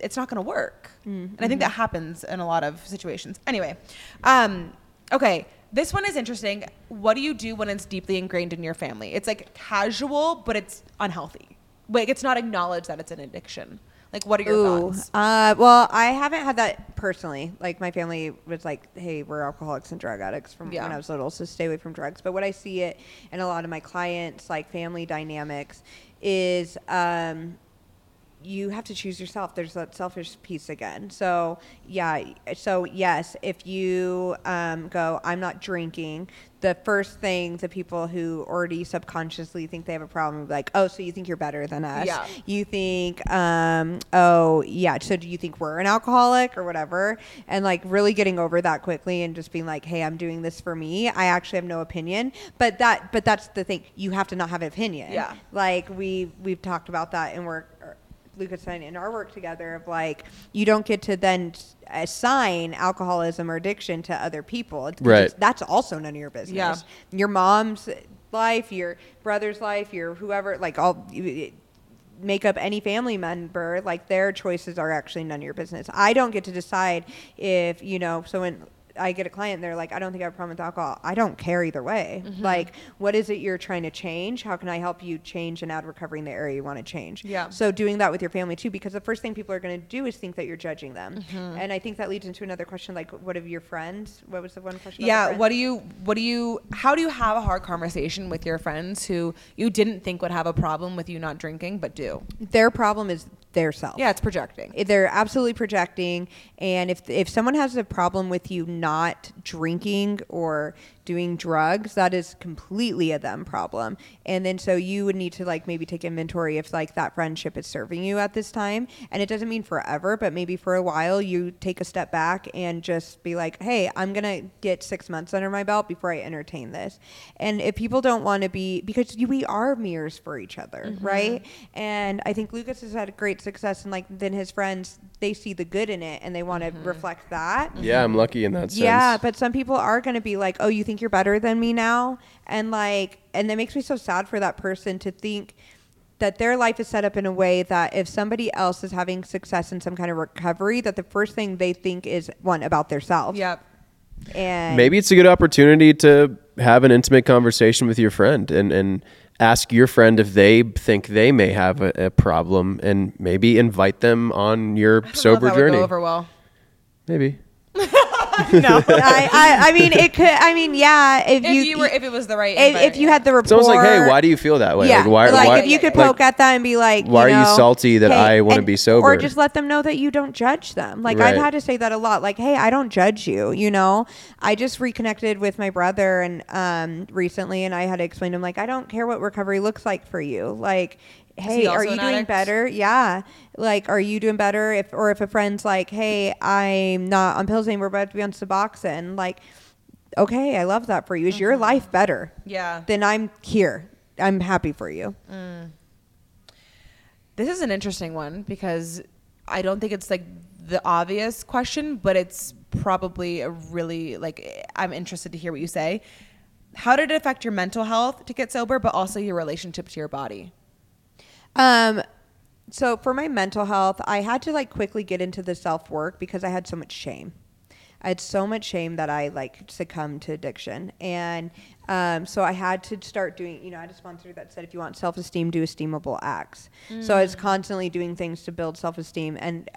it's not going to work. And I think that happens in a lot of situations. Anyway, um, okay, this one is interesting. What do you do when it's deeply ingrained in your family? It's like casual, but it's unhealthy. Like it's not acknowledged that it's an addiction. Like, what are your Ooh. thoughts? Uh, well, I haven't had that personally. Like my family was like, "Hey, we're alcoholics and drug addicts from Yeah. when I was little, so stay away from drugs." But what I see it in a lot of my clients, like family dynamics, is um, you have to choose yourself. There's that selfish piece again. So yeah, so yes, if you um, go, I'm not drinking. The first thing the people who already subconsciously think they have a problem, like, oh, so you think you're better than us? Yeah. You think, um, oh yeah. So do you think we're an alcoholic or whatever? And like really getting over that quickly and just being like, hey, I'm doing this for me. I actually have no opinion. But that, but that's the thing. You have to not have an opinion. Yeah. Like we we've talked about that in work. Or Lucas and I in our work together of like you don't get to then assign alcoholism or addiction to other people. Right. just- that's also none of your business. Yeah. Your mom's life, your brother's life, your whoever, like all make up any family member, like their choices are actually none of your business. I don't get to decide if, you know, someone I get a client and they're like, I don't think I have a problem with alcohol. I don't care either way. Mm-hmm. Like, what is it you're trying to change? How can I help you change and add recovery in the area you want to change? Yeah. So doing that with your family too, because the first thing people are going to do is think that you're judging them. Mm-hmm. And I think that leads into another question, like, what of your friends? What was the one question? Yeah. What do you, what do you, how do you have a hard conversation with your friends who you didn't think would have a problem with you not drinking, but do? Their problem is their self. Yeah, it's projecting. Eh, they're absolutely projecting and if if someone has a problem with you not drinking or doing drugs that is completely a them problem. And then so you would need to like maybe take inventory if like that friendship is serving you at this time. And it doesn't mean forever but maybe for a while you take a step back and just be like hey i'm gonna get six months under my belt before i entertain this. And if people don't want to be because you, we are mirrors for each other mm-hmm. right? And i think lucas has had great success and like then his friends they see the good in it and they want to mm-hmm. reflect that. Yeah, I'm lucky in that sense. yeah, but some people are going to be like, "Oh, you think you're better than me now?" And like and that makes me so sad for that person to think that their life is set up in a way that if somebody else is having success in some kind of recovery, that the first thing they think is one about themselves. Yep. And maybe it's a good opportunity to have an intimate conversation with your friend and, and ask your friend if they think they may have a, a problem and maybe invite them on your I don't know if sober that would journey. go over well. Maybe. no. I, I, I mean, it could. I mean, yeah. If, if you, you, were, if it was the right, if, if you had the rapport, It's almost like, hey, why do you feel that way? Yeah, Like, why, like why, if you could like, poke at that and be like, why are you salty that I wanna be sober? or just let them know that you don't judge them. Like I've had to say that a lot. Like, hey, I don't judge you. You know, I just reconnected with my brother and um recently, and I had to explain to him like, I don't care what recovery looks like for you. Like. Hey, he are you doing addict? better? Yeah. Like, are you doing better? If or if a friend's like, hey, I'm not on pills anymore, but I have to be on Suboxone. Like, okay, I love that for you. Is your Mm-hmm. life better? yeah. Then I'm here. I'm happy for you. This is an interesting one because I don't think it's like the obvious question, but it's probably a really like I'm interested to hear what you say. How did it affect your mental health to get sober, but also your relationship to your body? Um, so for my mental health, I had to like quickly get into the self work because I had so much shame. I had so much shame that I like succumbed to addiction, and um, so I had to start doing. You know, I had a sponsor that said, if you want self esteem, do esteemable acts. So I was constantly doing things to build self esteem and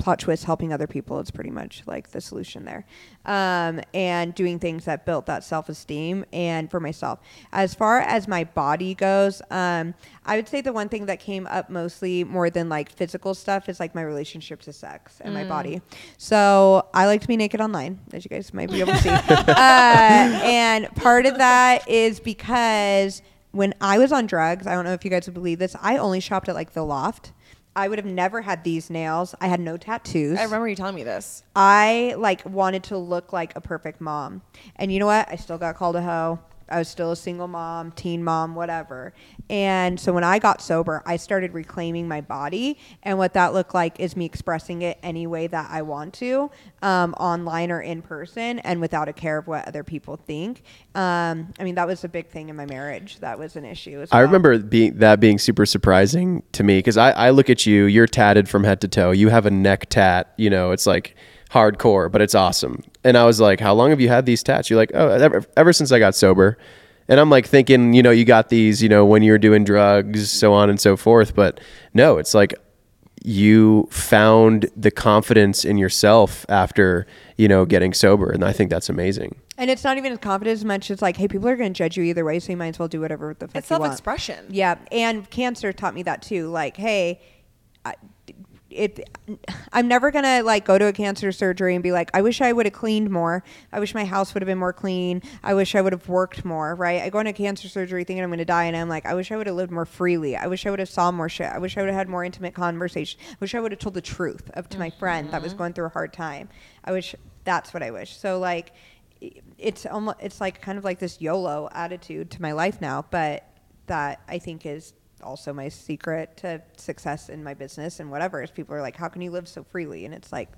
plot twist helping other people is pretty much like the solution there. Um, and doing things that built that self-esteem and for myself. As far as my body goes um, i would say the one thing that came up mostly more than like physical stuff is like my relationship to sex and my body. So i like to be naked online as you guys might be able to see. Uh, and part of that is because when i was on drugs i don't know if you guys would believe this i only shopped at like the loft I would have never had these nails. I had no tattoos. I remember you telling me this. I like wanted to look like a perfect mom. And you know what? I still got called a hoe. I was still a single mom, teen mom, whatever. And so when I got sober, I started reclaiming my body. And what that looked like is me expressing it any way that I want to, um, online or in person, and without a care of what other people think. Um, I mean, that was a big thing in my marriage. That was an issue. As I remember being that being super surprising to me because I, I look at you, you're tatted from head to toe. You have a neck tat, you know, it's like hardcore, but it's awesome. And I was like, how long have you had these tats? You're like, oh, ever, ever since I got sober. And I'm like thinking, you know, you got these, you know, when you were doing drugs, so on and so forth. But no, it's like you found the confidence in yourself after, you know, getting sober. And I think that's amazing. And it's not even as confident as much as like, hey, people are going to judge you either way, so you might as well do whatever the fuck It's you want. self-expression. Yeah, and cancer taught me that too. Like, hey, I, it, I'm never gonna like go to a cancer surgery and be like, I wish I would have cleaned more. I wish my house would have been more clean. I wish I would have worked more. Right? I go into cancer surgery thinking I'm gonna die, and I'm like, I wish I would have lived more freely. I wish I would have saw more shit. I wish I would have had more intimate conversation. I wish I would have told the truth of to my mm-hmm. friend that was mm-hmm. going through a hard time. I wish that's what I wish. So like, it's almost it's like kind of like this YOLO attitude to my life now, but that I think is also my secret to success in my business and whatever is people are like, how can you live so freely? And it's like,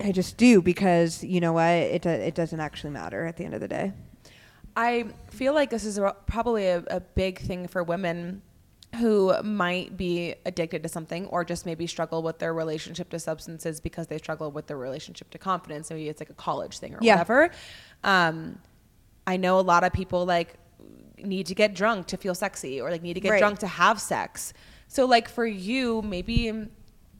I just do because you know what, it do- it doesn't actually matter at the end of the day. I feel like this is a, probably a, a big thing for women who might be addicted to something or just maybe struggle with their relationship to substances because they struggle with their relationship to confidence. Maybe it's like a college thing or Yeah. whatever. Um, I know a lot of people like need to get drunk to feel sexy or like need to get Right. drunk to have sex. So like for you, maybe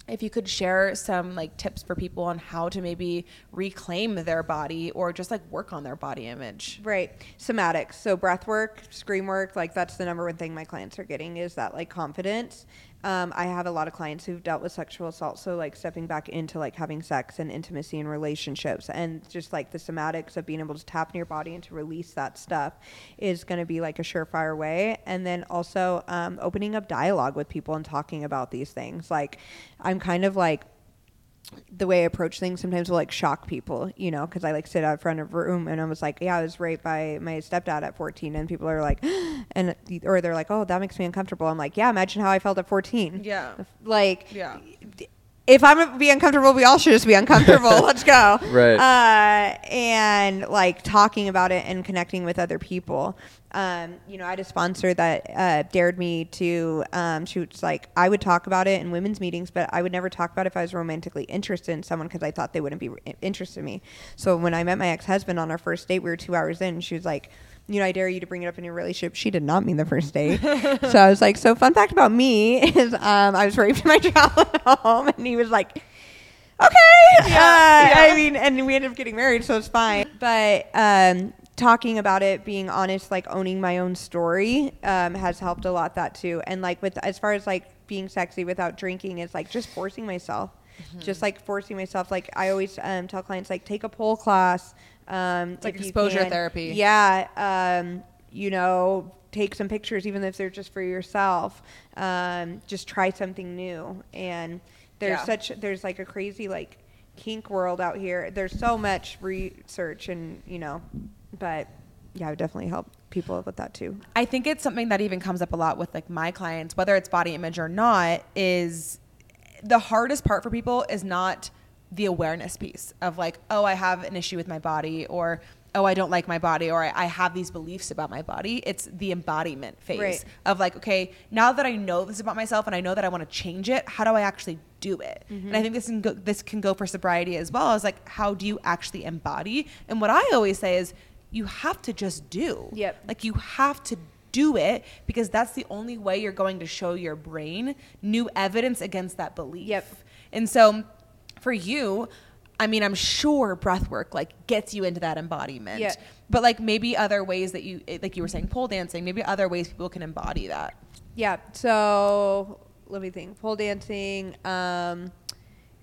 if you could share some like tips for people on how to maybe reclaim their body or just like work on their body image. Right. Somatics. So breath work, scream work, like that's the number one thing my clients are getting is that like confidence. Um, I have a lot of clients who've dealt with sexual assault, so like stepping back into like having sex and intimacy and relationships, and just like the somatics of being able to tap in your body and to release that stuff is going to be like a surefire way. And then also um, opening up dialogue with people and talking about these things. Like I'm kind of like the way I approach things sometimes will like shock people, you know, because I like sit out front of a room and I was like, yeah, I was raped by my stepdad at 14, and people are like, and or they're like, oh, that makes me uncomfortable. I'm like, yeah, imagine how I felt at 14. Yeah. like, Yeah. if I'm gonna be uncomfortable, we all should just be uncomfortable. Let's go. Right. Uh, and like talking about it and connecting with other people. Um, you know, I had a sponsor that uh, dared me to. Um, she was like, I would talk about it in women's meetings, but I would never talk about it if I was romantically interested in someone because I thought they wouldn't be re- interested in me. So when I met my ex husband on our first date, we were two hours in. She was like. You know, I dare you to bring it up in your relationship. She did not mean the first date. so I was like, so fun fact about me is um, I was raped in my childhood home, and he was like, okay. Yeah, uh, yeah. I mean, and we ended up getting married, so it's fine. But um, talking about it, being honest, like owning my own story, um, has helped a lot. That too, and like with as far as like being sexy without drinking, is like just forcing myself. Mm-hmm. Just like forcing myself, like I always um, tell clients, like take a pole class. Um, like exposure therapy. Yeah, um, you know, take some pictures, even if they're just for yourself. Um, just try something new. And there's Yeah. such there's like a crazy like kink world out here. There's so much research and you know, but yeah, I would definitely help people with that too. I think it's something that even comes up a lot with like my clients, whether it's body image or not, is the hardest part for people is not the awareness piece of like, oh, I have an issue with my body or oh, I don't like my body or I, I have these beliefs about my body. It's the embodiment phase Right. of like, okay, now that I know this about myself and I know that I want to change it, how do I actually do it? Mm-hmm. And I think this can go, this can go for sobriety as well. Is like, how do you actually embody? And what I always say is, you have to just do. Yep. Like you have to do it because that's the only way you're going to show your brain new evidence against that belief. Yep. And so for you, I mean, I'm sure breath work like gets you into that embodiment. Yeah. But like maybe other ways that you like you were saying pole dancing, maybe other ways people can embody that. Yeah. So let me think. Pole dancing, um,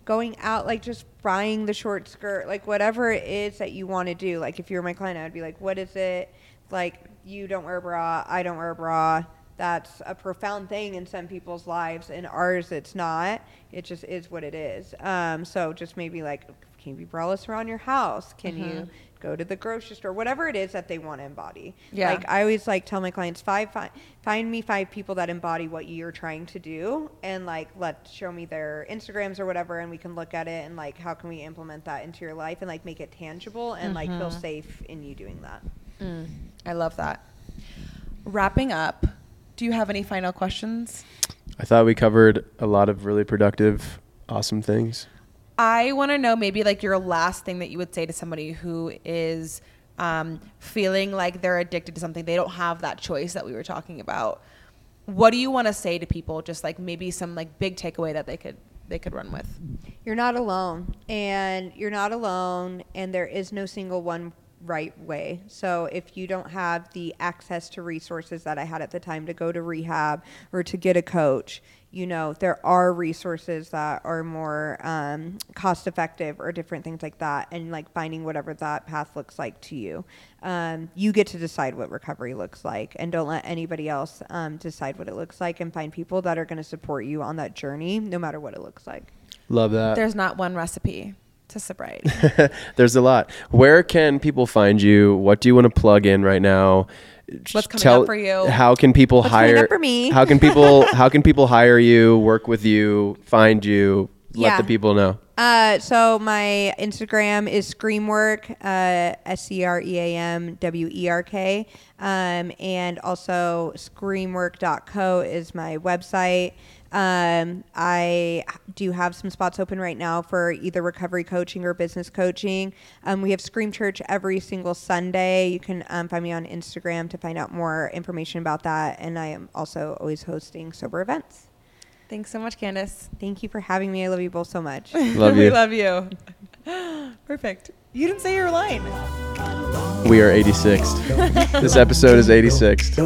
going out, like just buying the short skirt, like whatever it is that you want to do. Like if you're my client, I'd be like, what is it? Like you don't wear a bra, I don't wear a bra. That's a profound thing in some people's lives. In ours, it's not. It just is what it is. Um, so just maybe like, can you be braless around your house? Can you go to the grocery store? Whatever it is that they want to embody. Yeah. Like I always like tell my clients five, find, find me five people that embody what you're trying to do and like let show me their Instagrams or whatever and we can look at it and like how can we implement that into your life and like make it tangible and like feel mm-hmm. safe in you doing that. Mm. I love that. Wrapping up, do you have any final questions? I thought we covered a lot of really productive, awesome things. I want to know maybe like your last thing that you would say to somebody who is um, feeling like they're addicted to something. They don't have that choice that we were talking about. What do you want to say to people? Just like maybe some like big takeaway that they could they could run with. You're not alone and you're not alone and there is no single one right way. So if you don't have the access to resources that I had at the time to go to rehab or to get a coach, you know, there are resources that are more um, cost effective or different things like that. And like finding whatever that path looks like to you. Um, you get to decide what recovery looks like and don't let anybody else um, decide what it looks like and find people that are going to support you on that journey, no matter what it looks like. Love that. There's not one recipe to sobriety. There's a lot. Where can people find you? What do you want to plug in right now? What's coming up for you? How can people What's hire for me? How can people how can people hire you, work with you, find you? let Yeah. the people know. Uh, so my Instagram is Screamwerk, uh, S C R E A M W E R K, um, and also Screamwerk.co is my website. Um, I do have some spots open right now for either recovery coaching or business coaching. Um, we have Scream Church every single Sunday. You can um, find me on Instagram to find out more information about that. And I am also always hosting sober events. Thanks so much, Candice. Thank you for having me. I love you both so much. Love we love you. Perfect. You didn't say your line. We are 86th. this episode is 86th.